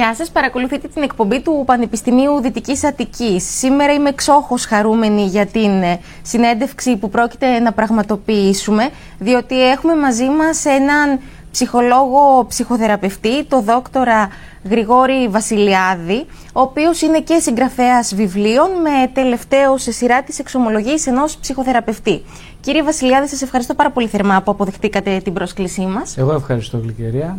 Γεια σας, παρακολουθείτε την εκπομπή του Πανεπιστημίου Δυτικής Αττικής. Σήμερα είμαι εξόχως χαρούμενη για την ε, συνέντευξη που πρόκειται να πραγματοποιήσουμε, διότι έχουμε μαζί μας έναν ψυχολόγο ψυχοθεραπευτή, το δόκτορα Γρηγόρη Βασιλιάδη, ο οποίος είναι και συγγραφέας βιβλίων με τελευταίο σε σειρά της εξομολογής ενός ψυχοθεραπευτή. Κύριε Βασιλιάδη, σας ευχαριστώ πάρα πολύ θερμά που αποδεχτήκατε την πρόσκλησή μας. Εγώ ευχαριστώ, Γλυκερία.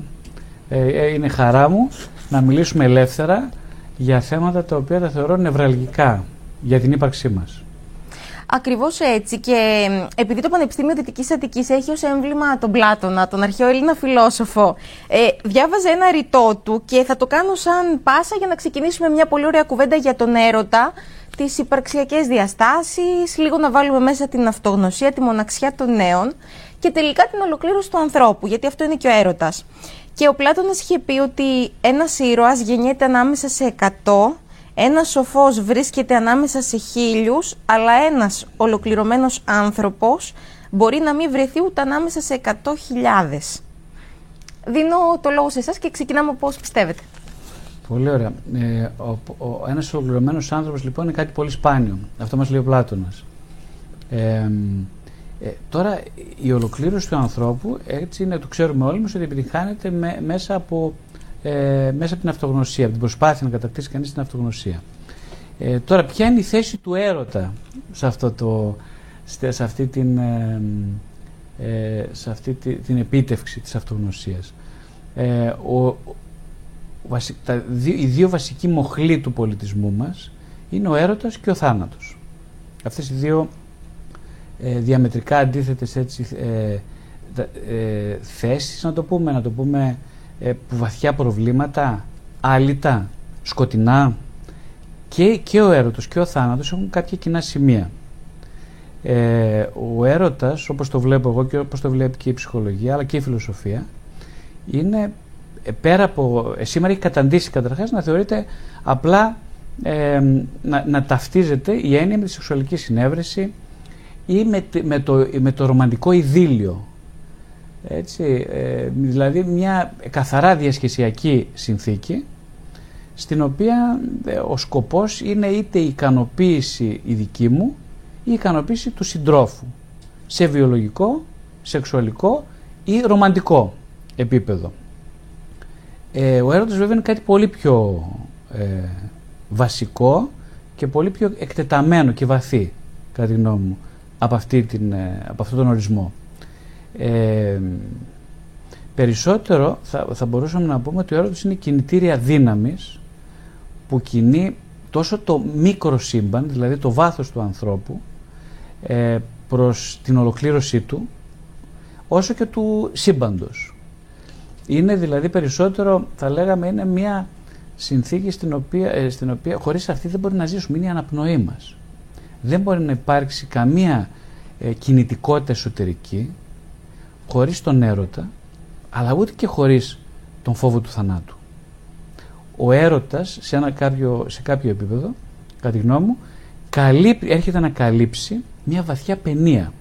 Ε, ε, είναι χαρά μου να μιλήσουμε ελεύθερα για θέματα τα οποία τα θεωρώ νευραλγικά για την ύπαρξή μας. Ακριβώς έτσι. Και επειδή το Πανεπιστήμιο Δυτικής Αττικής έχει ως έμβλημα τον Πλάτωνα, τον αρχαίο Έλληνα φιλόσοφο, ε, διάβαζε ένα ρητό του και θα το κάνω σαν πάσα για να ξεκινήσουμε μια πολύ ωραία κουβέντα για τον έρωτα, τις υπαρξιακές διαστάσεις, λίγο να βάλουμε μέσα την αυτογνωσία, τη μοναξιά των νέων και τελικά την ολοκλήρωση του ανθρώπου, γιατί αυτό είναι και ο έρωτας. Και ο Πλάτωνας είχε πει ότι ένας ήρωας γεννιέται ανάμεσα σε 100, ένας σοφός βρίσκεται ανάμεσα σε χίλιους, αλλά ένας ολοκληρωμένος άνθρωπος μπορεί να μην βρεθεί ούτε ανάμεσα σε 100.000. Δίνω το λόγο σε εσάς και ξεκινάμε πώς πιστεύετε. Πολύ ωραία. Ε, ο, ο, ένας ολοκληρωμένος άνθρωπος λοιπόν είναι κάτι πολύ σπάνιο. Αυτό μας λέει ο Πλάτωνας. Ε, ε, τώρα η ολοκλήρωση του ανθρώπου, έτσι είναι, το ξέρουμε όλοι μας, ότι επιτυχάνεται μέσα, από, ε, μέσα από την αυτογνωσία, από την προσπάθεια να κατακτήσει κανείς την αυτογνωσία. Ε, τώρα, ποια είναι η θέση του έρωτα σε, αυτό το, σε αυτή, την, ε, ε σε αυτή την επίτευξη της αυτογνωσίας; Ε, ο, τα, οι δύο βασικοί μοχλοί του πολιτισμού μας είναι ο έρωτας και ο θάνατος. Αυτές οι δύο ε, διαμετρικά αντίθετες έτσι, ε, ε, θέσεις, να το πούμε, να το πούμε ε, που βαθιά προβλήματα, άλυτα, σκοτεινά και, και ο έρωτος και ο θάνατος έχουν κάποια κοινά σημεία. Ε, ο έρωτας, όπως το βλέπω εγώ και όπως το βλέπει και η ψυχολογία αλλά και η φιλοσοφία, είναι πέρα από, σήμερα έχει καταντήσει καταρχάς να θεωρείται απλά να, να ταυτίζεται η έννοια με τη σεξουαλική συνέβρεση ή με, με, το, με το ρομαντικό ειδήλιο. Έτσι, ε, δηλαδή μια καθαρά διασχεσιακή συνθήκη στην οποία ε, ο σκοπός είναι είτε η ικανοποίηση η δική μου ή η ικανοποίηση του συντρόφου σε βιολογικό, σεξουαλικό ή ρομαντικό επίπεδο. Ε, ο έρωτας βέβαια είναι κάτι πολύ πιο βασικό και πολύ πιο εκτεταμένο και βαθύ κατά τη γνώμη μου από, αυτή την, ε, από αυτόν τον ορισμό. Ε, περισσότερο θα, θα μπορούσαμε να πούμε ότι ο έρωτας είναι κινητήρια δύναμης που κινεί τόσο το μικρό σύμπαν, δηλαδή το βάθος του ανθρώπου, ε, προς την ολοκλήρωσή του, όσο και του σύμπαντος. Είναι δηλαδή περισσότερο, θα λέγαμε, είναι μια συνθήκη στην οποία, ε, στην οποία χωρίς αυτή δεν μπορεί να ζήσουμε, είναι η αναπνοή μας δεν μπορεί να υπάρξει καμία ε, κινητικότητα εσωτερική χωρίς τον έρωτα, αλλά ούτε και χωρίς τον φόβο του θανάτου. Ο έρωτας σε, ένα κάποιο, σε κάποιο επίπεδο, κατά τη γνώμη μου, έρχεται να καλύψει μια βαθιά παινία.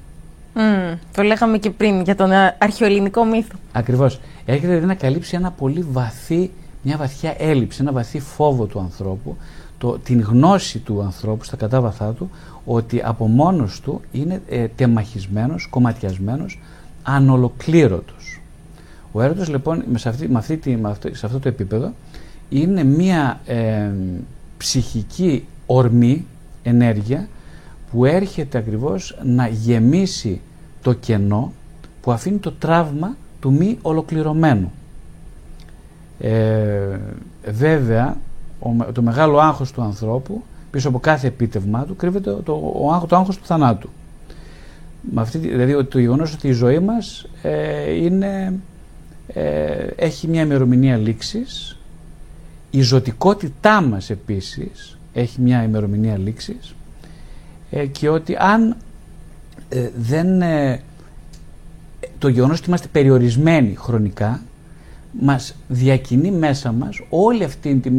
Mm, το λέγαμε και πριν για τον αρχαιοελληνικό μύθο. Ακριβώς. Έρχεται δηλαδή να καλύψει ένα πολύ βαθύ, μια βαθιά έλλειψη, ένα βαθύ φόβο του ανθρώπου, το, την γνώση του ανθρώπου στα κατάβαθά του ότι από μόνος του είναι ε, τεμαχισμένος, κομματιασμένος, ανολοκλήρωτος. Ο έρωτος λοιπόν με, αυτή, με, αυτή, με αυτό, σε αυτό το επίπεδο είναι μία ε, ψυχική ορμή, ενέργεια που έρχεται ακριβώς να γεμίσει το κενό που αφήνει το τραύμα του μη ολοκληρωμένου. Ε, βέβαια το μεγάλο άγχος του ανθρώπου, πίσω από κάθε επίτευγμά του, κρύβεται το, ο άγχος, το άγχος του θανάτου. Με αυτή, δηλαδή το γεγονός ότι η ζωή μας ε, είναι, ε, έχει μια ημερομηνία λήξης, η ζωτικότητά μας επίσης έχει μια ημερομηνία λήξης ε, και ότι αν δεν το γεγονός ότι είμαστε περιορισμένοι χρονικά μας διακινεί μέσα μας όλη αυτή τη,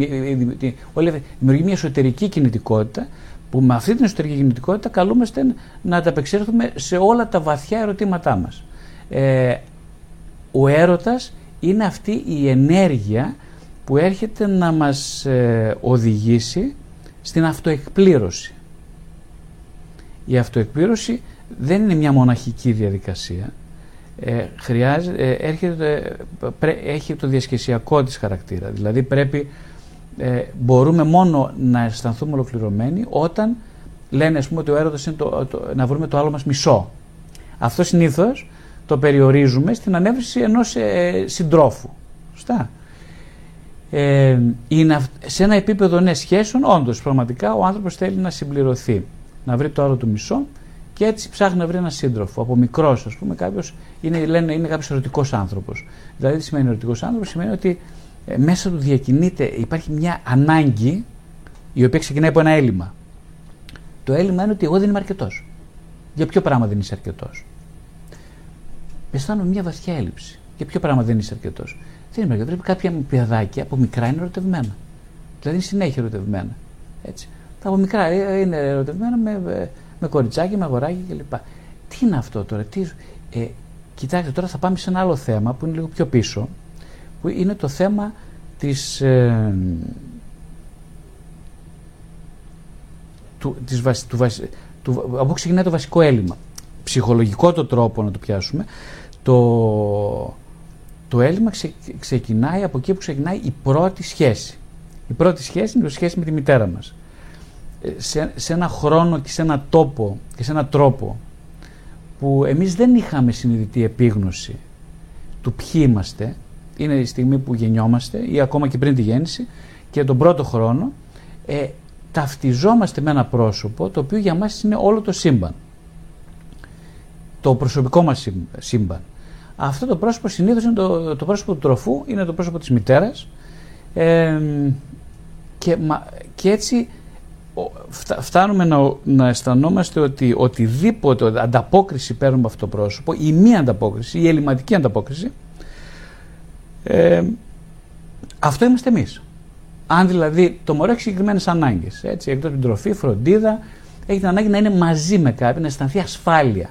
τη, όλη αυτή, δημιουργεί μια εσωτερική κινητικότητα που με αυτή την εσωτερική κινητικότητα καλούμαστε να ανταπεξέλθουμε σε όλα τα βαθιά ερωτήματά μας. Ε, ο έρωτας είναι αυτή η ενέργεια που έρχεται να μας ε, οδηγήσει στην αυτοεκπλήρωση. Η αυτοεκπλήρωση δεν είναι μια μοναχική διαδικασία. Ε, χρειάζεται, ε, έρχεται, έχει το διασχεσιακό της χαρακτήρα. Δηλαδή πρέπει, ε, μπορούμε μόνο να αισθανθούμε ολοκληρωμένοι όταν λένε ας πούμε, ότι ο έρωτας είναι το, να βρούμε το άλλο μας μισό. Αυτό συνήθως το περιορίζουμε στην ανέβρεση ενός ε, συντρόφου. Σωστά. Ε, είναι σε ένα επίπεδο ναι, σχέσεων, όντως πραγματικά ο άνθρωπος θέλει να συμπληρωθεί, να βρει το άλλο του μισό και έτσι ψάχνει να βρει ένα σύντροφο. Από μικρός, ας πούμε, κάποιος είναι, λένε, είναι κάποιος ερωτικός άνθρωπος. Δηλαδή, τι σημαίνει ερωτικός άνθρωπος, σημαίνει ότι ε, μέσα του διακινείται, υπάρχει μια ανάγκη η οποία ξεκινάει από ένα έλλειμμα. Το έλλειμμα είναι ότι εγώ δεν είμαι αρκετός. Για ποιο πράγμα δεν είσαι αρκετός; Αισθάνομαι μια βαθιά έλλειψη. Για ποιο πράγμα δεν είσαι αρκετός; Δεν είμαι αρκετός. Πρέπει κάποια παιδάκια από μικρά είναι ερωτευμένα. Δηλαδή είναι συνέχεια ερωτευμένα. Έτσι. Τα από μικρά ε, είναι ερωτευμένα με, ε, με κοριτσάκι, με αγοράκι κλπ. Τι είναι αυτό τώρα, τι, ε, κοιτάξτε τώρα θα πάμε σε ένα άλλο θέμα που είναι λίγο πιο πίσω, που είναι το θέμα της, ε, του, της, του, του, από πού ξεκινάει το βασικό έλλειμμα. Ψυχολογικό το τρόπο να το πιάσουμε. Το, το έλλειμμα ξεκινάει από εκεί που ξεκινάει η πρώτη σχέση. Η πρώτη σχέση είναι η σχέση με τη μητέρα μας σε, σε ένα χρόνο και σε ένα τόπο και σε ένα τρόπο που εμείς δεν είχαμε συνειδητή επίγνωση του ποιοι είμαστε, είναι η στιγμή που γεννιόμαστε ή ακόμα και πριν τη γέννηση και τον πρώτο χρόνο ε, ταυτιζόμαστε με ένα πρόσωπο το οποίο για μας είναι όλο το σύμπαν. Το προσωπικό μας σύμπαν. Αυτό το πρόσωπο συνήθως είναι το, το πρόσωπο του τροφού, είναι το πρόσωπο της μητέρας ε, και, και έτσι φτάνουμε να, να αισθανόμαστε ότι οτιδήποτε ανταπόκριση παίρνουμε από αυτό το πρόσωπο, η μη ανταπόκριση, η ελληματική ανταπόκριση, ε, αυτό είμαστε εμείς. Αν δηλαδή το μωρό έχει συγκεκριμένες ανάγκες, έτσι, εκτός την τροφή, φροντίδα, έχει την ανάγκη να είναι μαζί με κάποιον, να αισθανθεί ασφάλεια.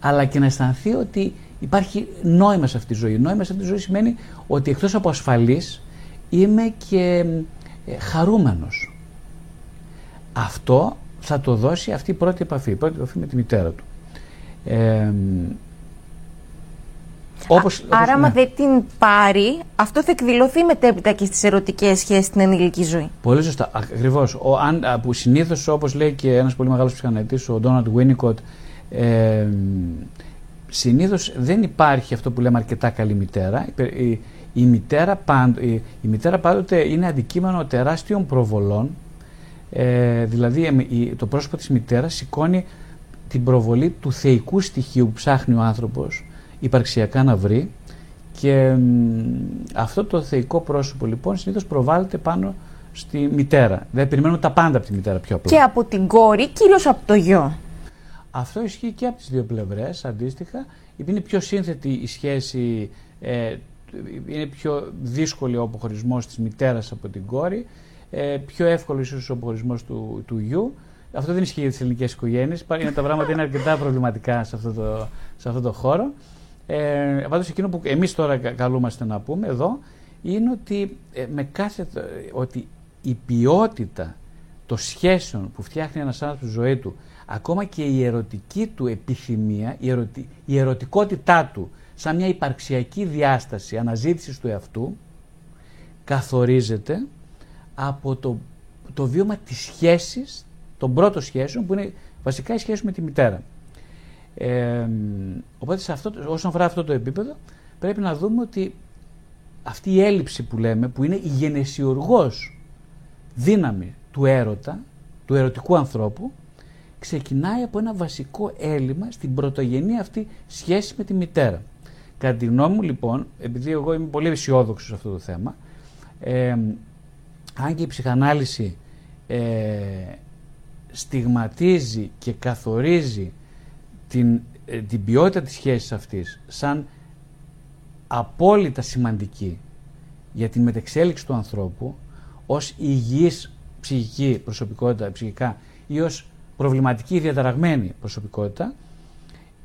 Αλλά και να αισθανθεί ότι υπάρχει νόημα σε αυτή τη ζωή. Νόημα σε αυτή τη ζωή σημαίνει ότι εκτός από ασφαλής είμαι και ε, χαρούμενος αυτό θα το δώσει αυτή η πρώτη επαφή, η πρώτη επαφή με τη μητέρα του. Ε, όπως, άρα, άμα ναι. δεν την πάρει, αυτό θα εκδηλωθεί μετέπειτα και στις ερωτικές σχέσεις στην ενήλικη ζωή. Πολύ σωστά. Ακριβώς. Που συνήθως, όπως λέει και ένας πολύ μεγάλος ψυχαναλυτής, ο Ντόναλντ Βίνικοτ, ε, συνήθως δεν υπάρχει αυτό που λέμε αρκετά καλή μητέρα. Η, η, μητέρα, πάντ, η, η μητέρα πάντοτε είναι αντικείμενο τεράστιων προβολών ε, δηλαδή το πρόσωπο της μητέρας σηκώνει την προβολή του θεϊκού στοιχείου που ψάχνει ο άνθρωπος υπαρξιακά να βρει και αυτό το θεϊκό πρόσωπο λοιπόν συνήθως προβάλλεται πάνω στη μητέρα. Δεν περιμένουμε τα πάντα από τη μητέρα πιο απλά. Και από την κόρη, κυρίως από το γιο. Αυτό ισχύει και από τις δύο πλευρές αντίστοιχα. Είναι πιο σύνθετη η σχέση, ε, είναι πιο δύσκολη ο αποχωρισμός της μητέρας από την κόρη ε, πιο εύκολος ίσως ο αποχωρισμό του, του γιου. Αυτό δεν ισχύει για τις ελληνικές οικογένειες. Είναι τα πράγματα είναι αρκετά προβληματικά σε αυτό το, σε αυτό το χώρο. Ε, Πάντως, εκείνο που εμείς τώρα καλούμαστε να πούμε εδώ είναι ότι, ε, με κάθε, ότι η ποιότητα των σχέσεων που φτιάχνει ένας άνθρωπος στη ζωή του, ακόμα και η ερωτική του επιθυμία, η, ερωτη, η ερωτικότητά του, σαν μια υπαρξιακή διάσταση αναζήτησης του εαυτού, καθορίζεται από το, το βίωμα της σχέσης, των πρώτων σχέσεων που είναι βασικά η σχέση με τη μητέρα. Ε, οπότε σε αυτό, όσον αφορά αυτό το επίπεδο πρέπει να δούμε ότι αυτή η έλλειψη που λέμε που είναι η γενεσιουργός δύναμη του έρωτα, του ερωτικού ανθρώπου ξεκινάει από ένα βασικό έλλειμμα στην πρωτογενή αυτή σχέση με τη μητέρα. Κατά τη γνώμη μου λοιπόν, επειδή εγώ είμαι πολύ αισιόδοξος σε αυτό το θέμα, ε, αν και η ψυχανάλυση ε, στιγματίζει και καθορίζει την, ε, την ποιότητα της σχέσης αυτής σαν απόλυτα σημαντική για την μετεξέλιξη του ανθρώπου ως υγιής ψυχική προσωπικότητα, ψυχικά ή ως προβληματική διαταραγμένη προσωπικότητα,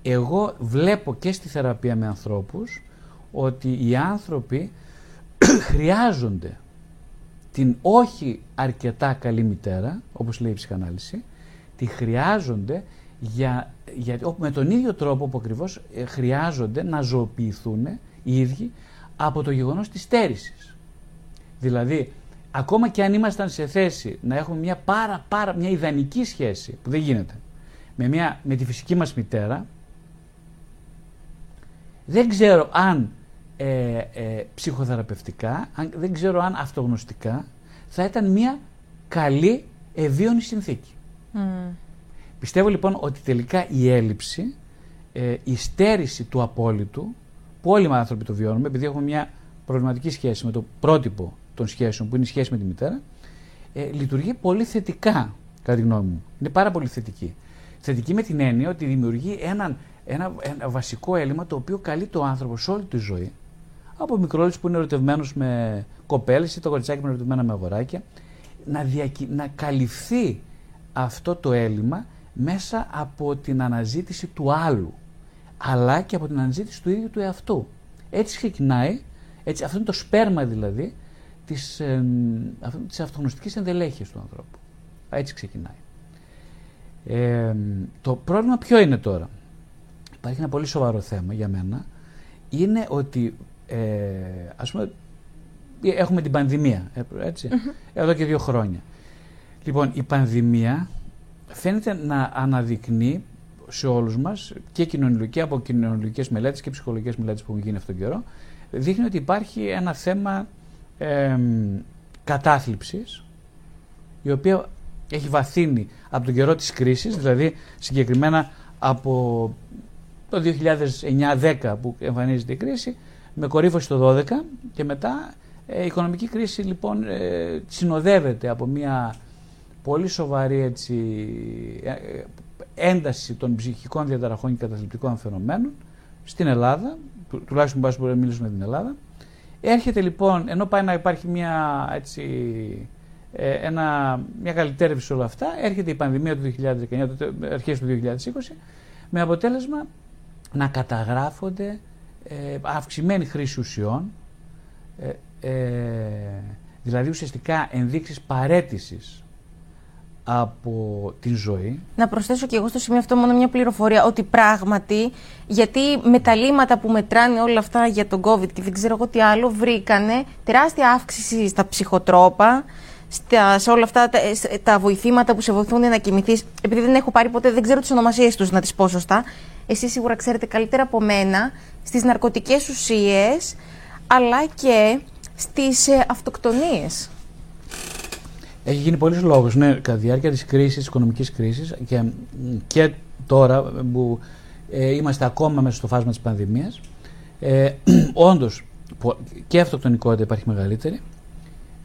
εγώ βλέπω και στη θεραπεία με ανθρώπους ότι οι άνθρωποι χρειάζονται την όχι αρκετά καλή μητέρα, όπως λέει η ψυχανάλυση, τη χρειάζονται για, για, με τον ίδιο τρόπο που ακριβώς ε, χρειάζονται να ζωοποιηθούν οι ίδιοι από το γεγονός της στέρησης. Δηλαδή, ακόμα και αν ήμασταν σε θέση να έχουμε μια πάρα, πάρα μια ιδανική σχέση, που δεν γίνεται, με, μια, με τη φυσική μας μητέρα, δεν ξέρω αν ε, ε, ψυχοθεραπευτικά, αν, δεν ξέρω αν αυτογνωστικά, θα ήταν μια καλή ευίωνη συνθήκη. Πιστεύω λοιπόν ότι τελικά η έλλειψη, ε, η στέρηση του απόλυτου, που όλοι οι άνθρωποι το βιώνουμε, επειδή έχουμε μια προβληματική σχέση με το πρότυπο των σχέσεων, που είναι η σχέση με τη μητέρα, ε, λειτουργεί πολύ θετικά, κατά τη γνώμη μου. Είναι πάρα πολύ θετική. Θετική με την έννοια ότι δημιουργεί έναν, ένα, ένα βασικό έλλειμμα το οποίο καλεί το άνθρωπο σε όλη τη ζωή, από μικρόλους που είναι ερωτευμένος με κοπέλες ή το κοριτσάκι που είναι ερωτευμένα με αγοράκια, να, διακυ... να καλυφθεί αυτό το έλλειμμα μέσα από την αναζήτηση του άλλου, αλλά και από την αναζήτηση του ίδιου του εαυτού. Έτσι ξεκινάει, έτσι, αυτό είναι το σπέρμα δηλαδή, της, ε, της αυτογνωστικής ενδελέχειας του ανθρώπου. Έτσι ξεκινάει. Ε, το πρόβλημα ποιο είναι τώρα; Υπάρχει ένα πολύ σοβαρό θέμα για μένα. Είναι ότι ε, ας πούμε έχουμε την πανδημία, ε, έτσι, εδώ και δύο χρόνια. Λοιπόν, η πανδημία φαίνεται να αναδεικνύει σε όλους μας και κοινωνική από κοινωνικές μελέτες και ψυχολογικές μελέτες που έχουν γίνει αυτόν τον καιρό δείχνει ότι υπάρχει ένα θέμα ε, κατάθλιψης η οποία έχει βαθύνει από τον καιρό της κρίσης δηλαδή συγκεκριμένα από το 2009-10 που εμφανίζεται η κρίση με κορύφωση το 12 και μετά ε, η οικονομική κρίση λοιπόν ε, συνοδεύεται από μια πολύ σοβαρή έτσι, ε, ένταση των ψυχικών διαταραχών και καταθλιπτικών φαινομένων στην Ελλάδα, τουλάχιστον πάση μπορούμε να μιλήσουμε για την Ελλάδα. Έρχεται λοιπόν, ενώ πάει να υπάρχει μια, έτσι, ένα, μια καλυτέρευση σε όλα αυτά, έρχεται η πανδημία του 2019, αρχές του 2020, με αποτέλεσμα να καταγράφονται ε, αυξημένη χρήση ουσιών, ε, ε, δηλαδή ουσιαστικά ενδείξεις παρέτησης από την ζωή. Να προσθέσω και εγώ στο σημείο αυτό μόνο μια πληροφορία ότι πράγματι, γιατί με τα λύματα που μετράνε όλα αυτά για τον COVID και δεν ξέρω εγώ τι άλλο, βρήκανε τεράστια αύξηση στα ψυχοτρόπα, στα, σε όλα αυτά τα, τα βοηθήματα που σε βοηθούν να κοιμηθείς. Επειδή δεν έχω πάρει ποτέ, δεν ξέρω τις ονομασίες τους να τις πω σωστά. Εσείς σίγουρα ξέρετε καλύτερα από μένα στις ναρκωτικές ουσίες, αλλά και στις ε, αυτοκτονίες. Έχει γίνει πολλής λόγος, ναι, κατά τη διάρκεια της κρίσης, της οικονομικής κρίσης και, και τώρα που ε, είμαστε ακόμα μέσα στο φάσμα της πανδημίας, ε, όντως και αυτοκτονικότητα υπάρχει μεγαλύτερη,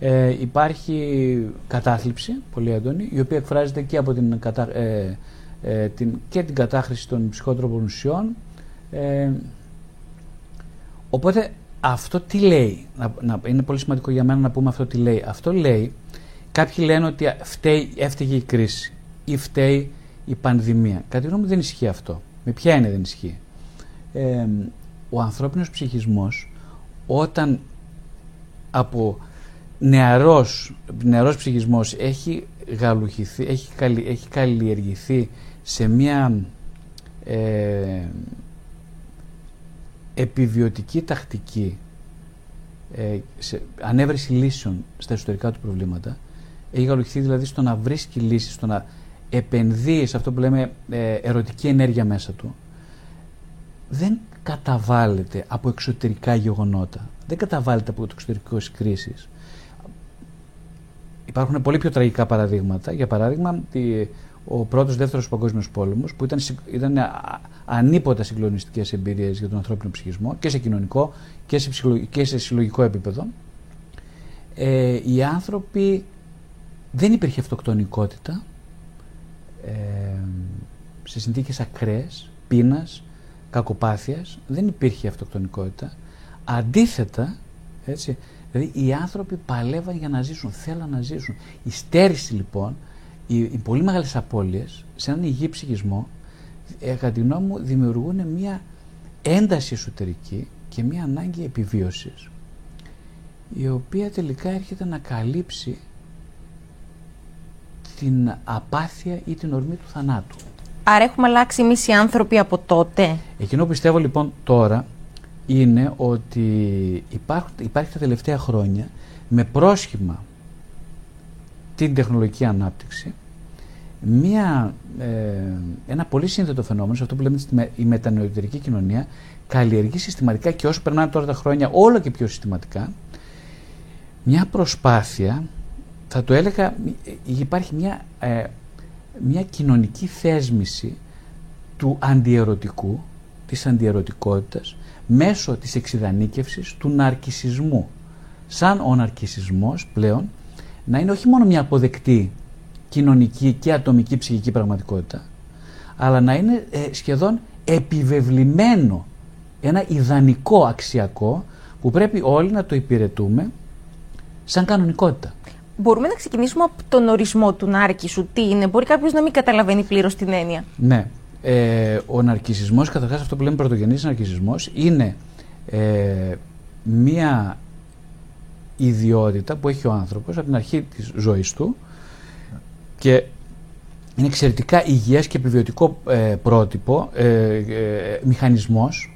ε, υπάρχει κατάθλιψη πολύ έντονη, η οποία εκφράζεται και από την, κατα, ε, ε, την, και την κατάχρηση των ψυχότροπων ουσιών, ε, Οπότε αυτό τι λέει, να, να, είναι πολύ σημαντικό για μένα να πούμε αυτό τι λέει. Αυτό λέει, κάποιοι λένε ότι φταίει, έφταιγε η κρίση ή φταίει η πανδημία. Κάτι γνώμη δεν ισχύει αυτό. Με ποια είναι δεν ισχύει; Ε, ο ανθρώπινος ψυχισμός όταν από νεαρός, νεαρός ψυχισμός έχει γαλουχηθεί, έχει, έχει καλλιεργηθεί σε μια ε, επιβιωτική τακτική ε, σε ανέβρεση λύσεων στα εσωτερικά του προβλήματα έχει γαλουχηθεί δηλαδή στο να βρίσκει λύσεις, στο να επενδύει σε αυτό που λέμε ε, ερωτική ενέργεια μέσα του δεν καταβάλλεται από εξωτερικά γεγονότα δεν καταβάλλεται από το εξωτερικό κρίση. Υπάρχουν πολύ πιο τραγικά παραδείγματα. Για παράδειγμα, ο πρώτος, δεύτερος παγκόσμιος πόλεμος που ήταν, ήταν ανίποτα συγκλονιστικές εμπειρίες για τον ανθρώπινο ψυχισμό και σε κοινωνικό και σε, και σε συλλογικό επίπεδο. Ε, οι άνθρωποι δεν υπήρχε αυτοκτονικότητα ε, σε συνθήκες ακραίες, πείνας, κακοπάθειας δεν υπήρχε αυτοκτονικότητα. Αντίθετα έτσι, δηλαδή οι άνθρωποι παλεύαν για να ζήσουν, θέλαν να ζήσουν. Η στέρηση λοιπόν οι, οι πολύ μεγάλες απώλειες σε έναν υγιή ψυχισμό ε, κατά τη γνώμη μου δημιουργούν μια ένταση εσωτερική και μια ανάγκη επιβίωσης. η οποία τελικά έρχεται να καλύψει την απάθεια ή την ορμή του θανάτου. Άρα έχουμε αλλάξει εμείς οι άνθρωποι από τότε; Εκείνο που πιστεύω λοιπόν τώρα είναι ότι υπάρχει, υπάρχει τα τελευταία χρόνια με πρόσχημα την τεχνολογική ανάπτυξη μια, ε, ένα πολύ σύνθετο φαινόμενο, σε αυτό που λέμε η μετανεωτερική κοινωνία, καλλιεργεί συστηματικά και όσο περνάνε τώρα τα χρόνια όλο και πιο συστηματικά μια προσπάθεια, θα το έλεγα, υπάρχει μια, ε, μια κοινωνική θέσμηση του αντιερωτικού, της αντιερωτικότητας, μέσω της εξειδανίκευσης του ναρκισισμού. Σαν ο ναρκισισμός πλέον να είναι όχι μόνο μια αποδεκτή κοινωνική και ατομική ψυχική πραγματικότητα, αλλά να είναι ε, σχεδόν επιβεβλημένο, ένα ιδανικό αξιακό που πρέπει όλοι να το υπηρετούμε σαν κανονικότητα. Μπορούμε να ξεκινήσουμε από τον ορισμό του νάρκισου. Τι είναι, μπορεί κάποιος να μην καταλαβαίνει πλήρως την έννοια. Ναι. Ε, ο ναρκισισμός, καταρχάς αυτό που λέμε πρωτογενής ναρκισισμός, είναι ε, μία ιδιότητα που έχει ο άνθρωπος από την αρχή της ζωής του και είναι εξαιρετικά υγιές και επιβιωτικό ε, πρότυπο, ε, ε, μηχανισμός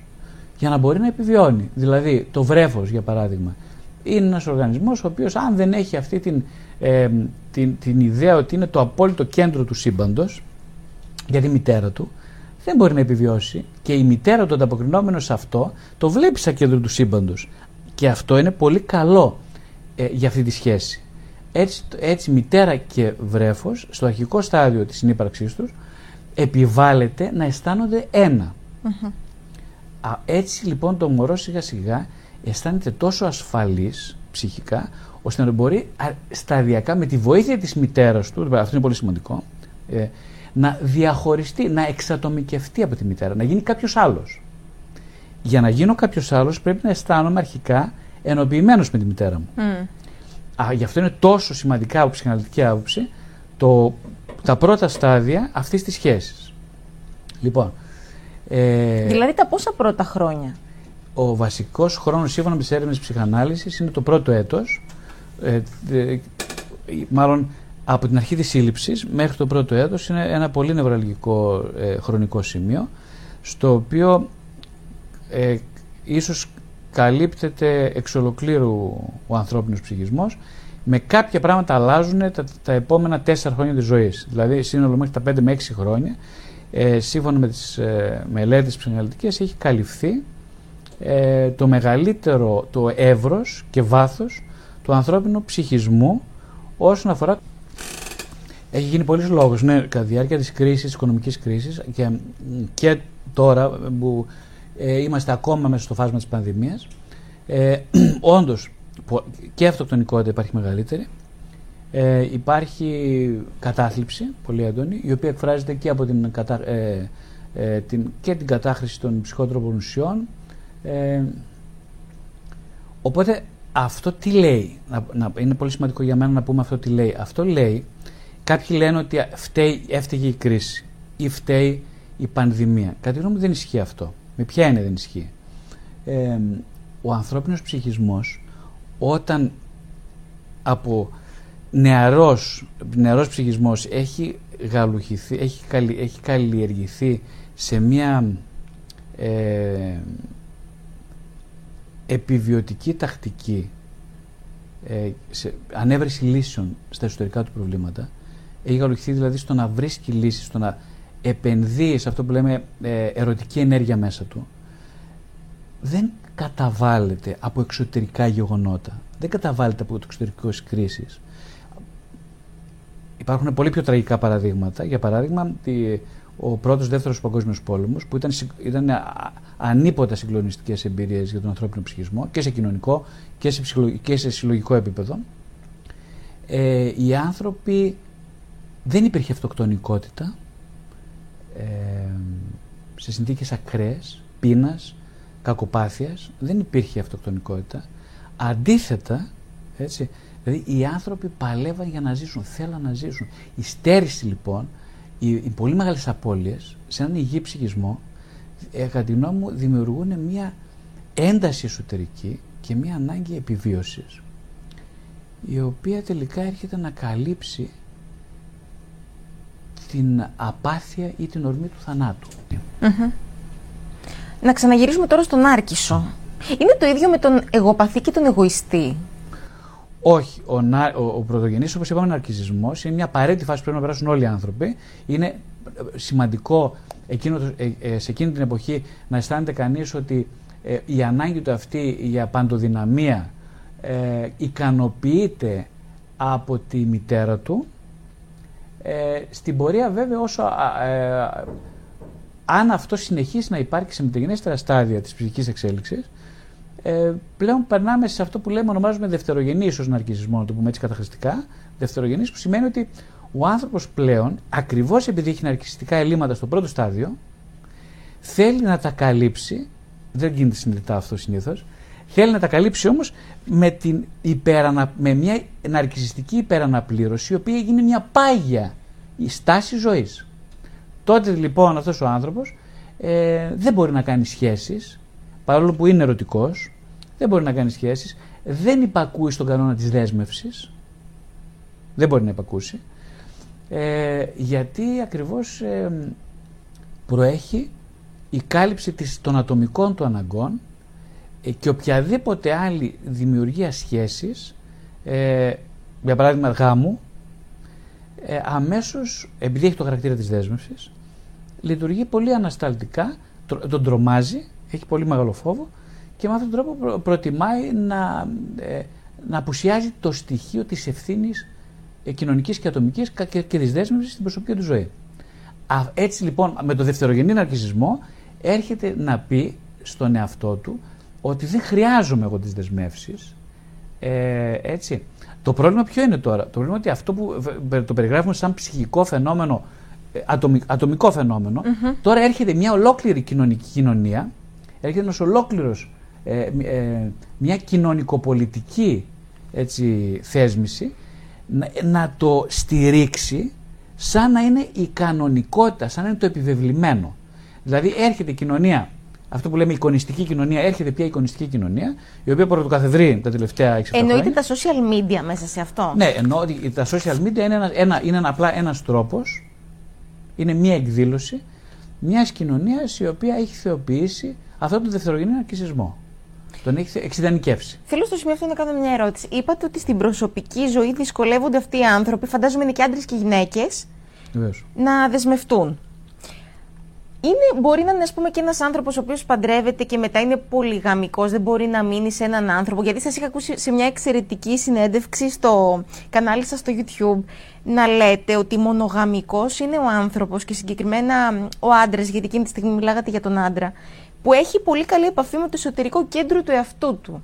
για να μπορεί να επιβιώνει. Δηλαδή το βρέφος για παράδειγμα είναι ένας οργανισμός ο οποίος αν δεν έχει αυτή την, ε, την, την ιδέα ότι είναι το απόλυτο κέντρο του σύμπαντος για τη μητέρα του δεν μπορεί να επιβιώσει και η μητέρα του ανταποκρινόμενος σε αυτό το βλέπει σαν κέντρο του σύμπαντος και αυτό είναι πολύ καλό ε, για αυτή τη σχέση. Έτσι, έτσι μητέρα και βρέφος στο αρχικό στάδιο της συνύπαρξής τους επιβάλλεται να αισθάνονται έτσι λοιπόν το μωρό σιγά σιγά αισθάνεται τόσο ασφαλής ψυχικά ώστε να μπορεί σταδιακά με τη βοήθεια της μητέρας του, αυτό είναι πολύ σημαντικό, ε, να διαχωριστεί, να εξατομικευτεί από τη μητέρα, να γίνει κάποιος άλλος. Για να γίνω κάποιος άλλος πρέπει να αισθάνομαι αρχικά ενοποιημένος με τη μητέρα μου. Α, γι' αυτό είναι τόσο σημαντικά από ψυχαναλυτική άποψη το, τα πρώτα στάδια αυτής της σχέσης. Λοιπόν, ε, δηλαδή τα πόσα πρώτα χρόνια; Ο βασικός χρόνος σύμφωνα με τις έρευνες ψυχανάλυσης είναι το πρώτο έτος, ε, μάλλον από την αρχή της σύλληψης μέχρι το πρώτο έτος είναι ένα πολύ νευραλγικό ε, χρονικό σημείο στο οποίο ε, ίσως καλύπτεται εξ ολοκλήρου ο ανθρώπινος ψυχισμός με κάποια πράγματα αλλάζουν τα, τα επόμενα τέσσερα χρόνια της ζωής. Δηλαδή σύνολο μέχρι τα 5 με 6 χρόνια ε, σύμφωνα με τις ε, μελέτες ψυχαναλυτικές έχει καλυφθεί ε, το μεγαλύτερο το εύρος και βάθος του ανθρώπινου ψυχισμού όσον αφορά έχει γίνει πολλής λόγος ναι, κατά τη διάρκεια της κρίσης, της οικονομικής κρίσης και, και τώρα που ε, είμαστε ακόμα μέσα στο φάσμα της πανδημίας. Ε, όντως και αυτοκτονικότητα υπάρχει μεγαλύτερη. Ε, υπάρχει κατάθλιψη πολύ έντονη, η οποία εκφράζεται και από την, κατα, ε, ε, την, και την κατάχρηση των ψυχότροπων ουσιών. Ε, οπότε αυτό τι λέει, να, να, είναι πολύ σημαντικό για μένα να πούμε αυτό τι λέει. Αυτό λέει, κάποιοι λένε ότι φταίει, έφταιγε η κρίση ή φταίει η πανδημία. Κατά τη γνώμη μου δεν ισχύει αυτό. Με ποια είναι δεν ισχύει. Ε, ο ανθρώπινος ψυχισμός όταν από νεαρός, νεαρός ψυχισμός έχει γαλουχηθεί, έχει, έχει καλλιεργηθεί σε μια ε, επιβιωτική τακτική ε, σε ανέβρεση λύσεων στα εσωτερικά του προβλήματα έχει γαλουχηθεί δηλαδή στο να βρίσκει λύσεις, στο να επενδύει σε αυτό που λέμε ε, ερωτική ενέργεια μέσα του, δεν καταβάλλεται από εξωτερικά γεγονότα. Δεν καταβάλλεται από το εξωτερικό κρίση. Υπάρχουν πολύ πιο τραγικά παραδείγματα. Για παράδειγμα, ο πρώτος δεύτερος παγκόσμιος πόλεμος που ήταν, ήταν ανίποτα συγκλονιστικές εμπειρίες για τον ανθρώπινο ψυχισμό και σε κοινωνικό και σε, και σε συλλογικό επίπεδο. Ε, οι άνθρωποι δεν υπήρχε αυτοκτονικότητα σε συνθήκες ακραίες, πείνας, κακοπάθειας, δεν υπήρχε αυτοκτονικότητα. Αντίθετα, έτσι, δηλαδή οι άνθρωποι παλεύαν για να ζήσουν, θέλαν να ζήσουν. Η στέρηση λοιπόν, οι, οι πολύ μεγάλες απώλειες σε έναν υγιή ψυχισμό, ε, κατά τη γνώμη μου, δημιουργούν μια ένταση εσωτερική και μια ανάγκη επιβίωσης η οποία τελικά έρχεται να καλύψει την απάθεια ή την ορμή του θανάτου. Να ξαναγυρίσουμε τώρα στον Άρκισο. Είναι το ίδιο με τον εγωπαθή και τον εγωιστή. Όχι. Ο, ο, ο πρωτογενής, όπως είπαμε, ναρκισμό είναι μια απαραίτητη φάση που πρέπει να περάσουν όλοι οι άνθρωποι. Είναι ε, σημαντικό εκείνο, ε, ε, σε εκείνη την εποχή να αισθάνεται κανείς ότι η ανάγκη του αυτή για παντοδυναμία ε, ικανοποιείται από τη μητέρα του. Ε, στην πορεία βέβαια όσο ε, αν αυτό συνεχίσει να υπάρχει σε μεταγενέστερα στάδια της ψυχικής εξέλιξης ε, πλέον περνάμε σε αυτό που λέμε ονομάζουμε δευτερογενή ίσως ναρκισμό, να το πούμε έτσι καταχρηστικά, δευτερογενής που σημαίνει ότι ο άνθρωπος πλέον ακριβώς επειδή έχει ναρκιστικά ελλείμματα στο πρώτο στάδιο θέλει να τα καλύψει, δεν γίνεται συνειδητά αυτό συνήθως, Θέλει να τα καλύψει όμως με, την υπερανα... με μια ναρκισιστική υπεραναπλήρωση η οποία έγινε μια πάγια η στάση ζωής. Τότε λοιπόν αυτός ο άνθρωπος ε, δεν μπορεί να κάνει σχέσεις παρόλο που είναι ερωτικός δεν μπορεί να κάνει σχέσεις δεν υπακούει στον κανόνα της δέσμευσης δεν μπορεί να υπακούσει ε, γιατί ακριβώς ε, προέχει η κάλυψη της, των ατομικών του αναγκών ε, και οποιαδήποτε άλλη δημιουργία σχέσης, ε, για παράδειγμα γάμου, ε, αμέσως, επειδή έχει το χαρακτήρα της δέσμευσης, λειτουργεί πολύ ανασταλτικά, τον τρομάζει, έχει πολύ μεγάλο φόβο και με αυτόν τον τρόπο προτιμάει να, ε, να απουσιάζει το στοιχείο της ευθύνης ε, κοινωνικής και ατομικής και, και της δέσμευσης στην προσωπική του ζωή. έτσι λοιπόν με το δευτερογενή ναρκισμό έρχεται να πει στον εαυτό του ότι δεν χρειάζομαι εγώ τις δεσμεύσεις. Ε, έτσι. Το πρόβλημα ποιο είναι τώρα; Το πρόβλημα είναι ότι αυτό που το περιγράφουμε σαν ψυχικό φαινόμενο, ε, ατομικό φαινόμενο, τώρα έρχεται μια ολόκληρη κοινωνική κοινωνία, έρχεται ένας ολόκληρος, ε, ε, μια κοινωνικοπολιτική έτσι, θέσμηση, να, να το στηρίξει σαν να είναι η κανονικότητα, σαν να είναι το επιβεβλημένο. Δηλαδή έρχεται η κοινωνία αυτό που λέμε εικονιστική κοινωνία, έρχεται πια η εικονιστική κοινωνία, η οποία πρωτοκαθεδρεί τα τελευταία 6 χρόνια. Εννοείται τα social media μέσα σε αυτό. Ναι, εννοώ ότι τα social media είναι, ένα, ένα, είναι απλά ένας τρόπος, είναι μία εκδήλωση μιας κοινωνίας η οποία έχει θεοποιήσει αυτό το δευτερογενή αρκισμό. Τον έχει εξειδανικεύσει. Θέλω στο σημείο αυτό να κάνω μια ερώτηση. Είπατε ότι στην προσωπική ζωή δυσκολεύονται αυτοί οι άνθρωποι, φαντάζομαι είναι και άντρες και γυναίκες, να δεσμευτούν είναι, μπορεί να είναι ας πούμε, και ένας άνθρωπος ο οποίος παντρεύεται και μετά είναι πολυγαμικός, δεν μπορεί να μείνει σε έναν άνθρωπο. Γιατί σας είχα ακούσει σε μια εξαιρετική συνέντευξη στο κανάλι σας στο YouTube να λέτε ότι μονογαμικός είναι ο άνθρωπος και συγκεκριμένα ο άντρας, γιατί εκείνη τη στιγμή μιλάγατε για τον άντρα, που έχει πολύ καλή επαφή με το εσωτερικό κέντρο του εαυτού του.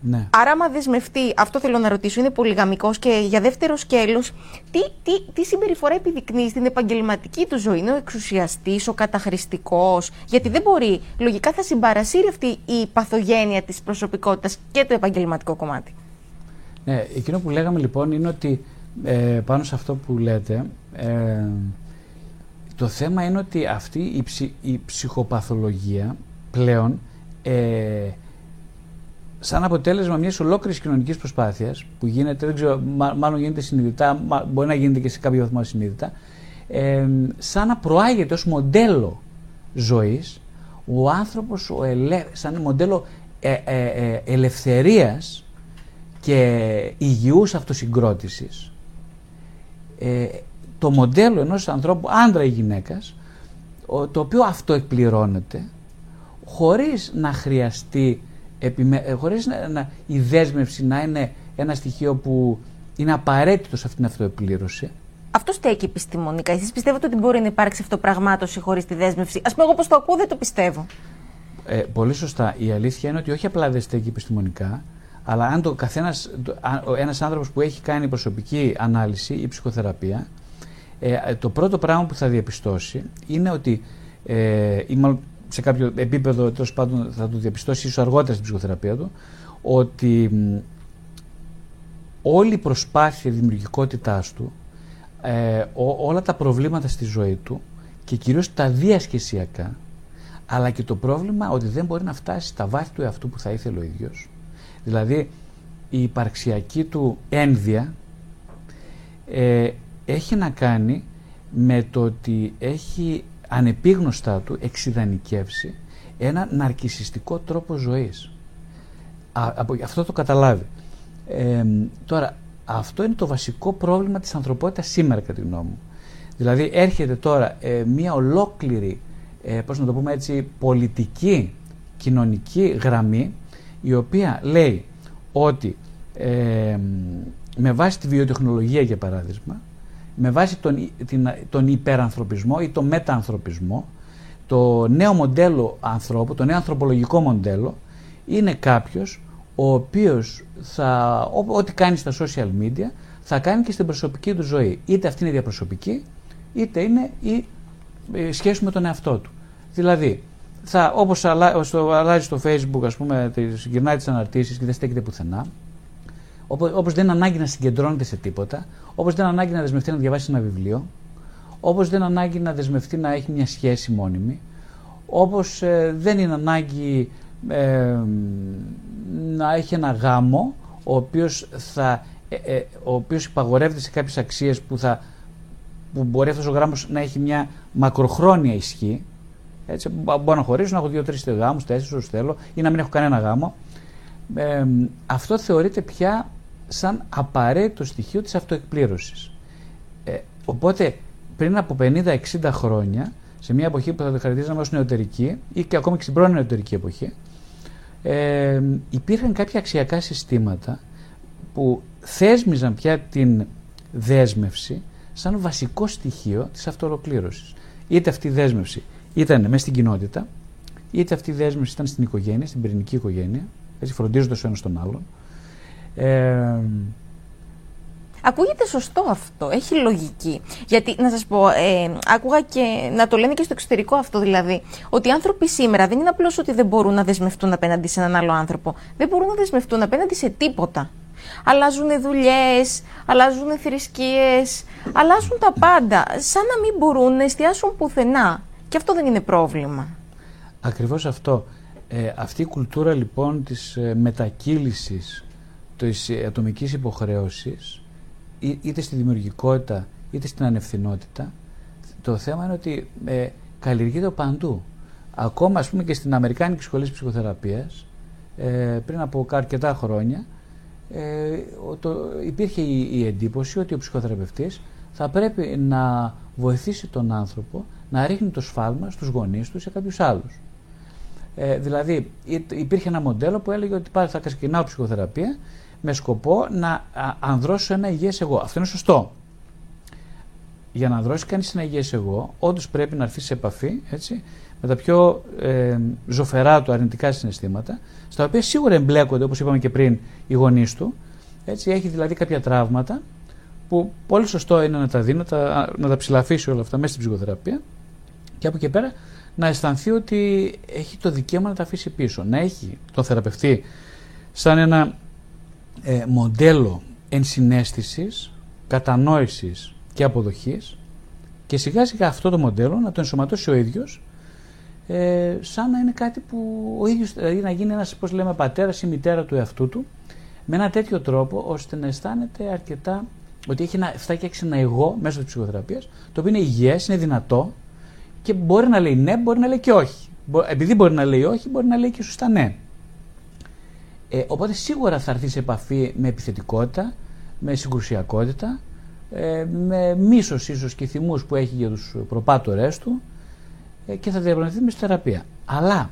Ναι. Άρα, άμα δεσμευτεί, αυτό θέλω να ρωτήσω, είναι πολυγαμικό και για δεύτερο σκέλος, τι, τι, τι συμπεριφορά επιδεικνύεις στην επαγγελματική του ζωή, Είναι ο εξουσιαστής, ο καταχρηστικός, Γιατί δεν μπορεί. Λογικά θα συμπαρασύρει αυτή η παθογένεια της προσωπικότητας και το επαγγελματικό κομμάτι. Ναι, εκείνο που λέγαμε λοιπόν είναι ότι ε, πάνω σε αυτό που λέτε, ε, το θέμα είναι ότι αυτή η, η ψυχοπαθολογία πλέον ε, σαν αποτέλεσμα μιας ολόκληρης κοινωνικής προσπάθειας που γίνεται, δεν ξέρω, μάλλον γίνεται συνειδητά, μπορεί να γίνεται και σε κάποιο βαθμό συνείδητα, ε, σαν να προάγεται ως μοντέλο ζωής ο άνθρωπος, σαν μοντέλο ε, ε, ε, ελευθερίας και υγιούς αυτοσυγκρότησης. Ε, το μοντέλο ενός ανθρώπου, άντρα ή γυναίκας, το οποίο αυτοεκπληρώνεται χωρίς να χρειαστεί επιμέ... Ε, χωρίς να, να, η δέσμευση να είναι ένα στοιχείο που είναι απαραίτητο σε αυτήν την αυτοεπλήρωση. Αυτό στέκει επιστημονικά. Εσείς πιστεύετε ότι μπορεί να υπάρξει αυτοπραγμάτωση χωρίς τη δέσμευση; Α πούμε, εγώ πώς το ακούω, δεν το πιστεύω. Ε, πολύ σωστά. Η αλήθεια είναι ότι όχι απλά δεν στέκει επιστημονικά, αλλά αν το καθένας, ένας άνθρωπος που έχει κάνει προσωπική ανάλυση ή ψυχοθεραπεία, ε, το πρώτο πράγμα που θα διαπιστώσει είναι ότι, ε, ή μάλλον σε κάποιο επίπεδο τέλος πάντων θα το διαπιστώσει ίσως αργότερα στην ψυχοθεραπεία του ότι όλη η προσπάθεια δημιουργικότητάς του ε, όλα τα προβλήματα στη ζωή του και κυρίως τα διασκεσιακά αλλά και το πρόβλημα ότι δεν μπορεί να φτάσει στα βάθη του εαυτού που θα ήθελε ο ίδιος. Δηλαδή η υπαρξιακή του ένδια ε, έχει να κάνει με το ότι έχει ανεπίγνωστά του εξειδανικεύσει ένα ναρκισιστικό τρόπο ζωής. από, αυτό το καταλάβει. Ε, τώρα, αυτό είναι το βασικό πρόβλημα της ανθρωπότητας σήμερα κατά τη γνώμη μου. Δηλαδή έρχεται τώρα ε, μια ολόκληρη, ε, πώς να το πούμε έτσι, πολιτική, κοινωνική γραμμή η οποία λέει ότι ε, με βάση τη βιοτεχνολογία για παράδειγμα, με βάση τον, την, τον υπερανθρωπισμό ή τον μεταανθρωπισμό, το νέο μοντέλο ανθρώπου, το νέο ανθρωπολογικό μοντέλο, είναι κάποιος ο οποίος θα, ό,τι κάνει στα social media θα κάνει και στην προσωπική του ζωή. Είτε αυτή είναι η διαπροσωπική, είτε είναι η σχέση με τον εαυτό του. Δηλαδή, θα, όπως αλλάζει στο facebook, ας πούμε, συγκυρνάει τις αναρτήσεις και δεν στέκεται πουθενά, όπως δεν είναι ανάγκη να συγκεντρώνεται σε τίποτα, όπως δεν είναι ανάγκη να δεσμευτεί να διαβάσει ένα βιβλίο, όπως δεν είναι ανάγκη να δεσμευτεί να έχει μια σχέση μόνιμη, όπως ε, δεν είναι ανάγκη ε, να έχει ένα γάμο ο οποίος, θα, ε, ε, ο οποίος υπαγορεύεται σε κάποιες αξίες που, θα, που μπορεί αυτός ο γάμος να έχει μια μακροχρόνια ισχύ έτσι, μπορώ να χωρίσω, να έχω δύο-τρει γάμους, τέσσερις όσο θέλω, ή να μην έχω κανένα γάμο. Ε, αυτό θεωρείται πια σαν απαραίτητο στοιχείο της αυτοεκπλήρωσης. Ε, οπότε πριν από 50-60 χρόνια, σε μια εποχή που θα το χαρακτηρίζαμε ως νεωτερική ή και ακόμα και στην πρώην νεωτερική εποχή, ε, υπήρχαν κάποια αξιακά συστήματα που θέσμιζαν πια την δέσμευση σαν βασικό στοιχείο της αυτοολοκλήρωσης. Είτε αυτή η δέσμευση ήταν μέσα στην κοινότητα, είτε αυτή η δέσμευση ήταν στην οικογένεια, στην πυρηνική οικογένεια, έτσι φροντίζοντας ο ένας τον άλλον. Ε, Ακούγεται σωστό αυτό, έχει λογική. Γιατί, να σας πω, ε, άκουγα και να το λένε και στο εξωτερικό αυτό δηλαδή, ότι οι άνθρωποι σήμερα δεν είναι απλώς ότι δεν μπορούν να δεσμευτούν απέναντι σε έναν άλλο άνθρωπο, δεν μπορούν να δεσμευτούν απέναντι σε τίποτα. Αλλάζουν δουλειές, αλλάζουν θρησκείες, αλλάζουν τα πάντα, σαν να μην μπορούν να εστιάσουν πουθενά. Και αυτό δεν είναι πρόβλημα. Ακριβώς αυτό. Ε, αυτή η κουλτούρα λοιπόν της ε, μετακύλησης της ατομικής υποχρέωσης είτε στη δημιουργικότητα είτε στην ανευθυνότητα το θέμα είναι ότι ε, καλλιεργείται παντού. Ακόμα ας πούμε και στην Αμερικάνικη Σχολή Ψυχοθεραπείας ε, πριν από αρκετά χρόνια ε, το, υπήρχε η, η εντύπωση ότι ο ψυχοθεραπευτής θα πρέπει να βοηθήσει τον άνθρωπο να ρίχνει το σφάλμα στους γονείς του σε κάποιους άλλους. Ε, δηλαδή υπήρχε ένα μοντέλο που έλεγε ότι θα ξεκινάω ψυχοθεραπεία με σκοπό να ανδρώσω ένα υγιές εγώ. Αυτό είναι σωστό. Για να ανδρώσει κανείς ένα υγιές εγώ, όντως πρέπει να έρθει σε επαφή έτσι, με τα πιο ε, ζωφερά του αρνητικά συναισθήματα, στα οποία σίγουρα εμπλέκονται, όπως είπαμε και πριν, οι γονείς του. Έτσι, έχει δηλαδή κάποια τραύματα που πολύ σωστό είναι να τα δει, να τα, να τα ψηλαφίσει όλα αυτά μέσα στην ψυχοθεραπεία και από εκεί πέρα να αισθανθεί ότι έχει το δικαίωμα να τα αφήσει πίσω. Να έχει το θεραπευτή σαν ένα ε, μοντέλο ενσυναίσθησης, κατανόησης και αποδοχής και σιγά σιγά αυτό το μοντέλο να το ενσωματώσει ο ίδιος ε, σαν να είναι κάτι που ο ίδιος δηλαδή να γίνει ένας πώς λέμε πατέρας ή μητέρα του εαυτού του με ένα τέτοιο τρόπο ώστε να αισθάνεται αρκετά ότι έχει ένα, φτάσει ένα εγώ μέσω της ψυχοθεραπείας το οποίο είναι υγιές, είναι δυνατό και μπορεί να λέει ναι, μπορεί να λέει και όχι. Επειδή μπορεί να λέει όχι, μπορεί να λέει και σωστά ναι. Ε, οπότε σίγουρα θα έρθεις σε επαφή με επιθετικότητα, με συγκρουσιακότητα, ε, με μίσος ίσως και θυμούς που έχει για τους προπάτορές του ε, και θα διαπραγματευτείς με στη θεραπεία. Αλλά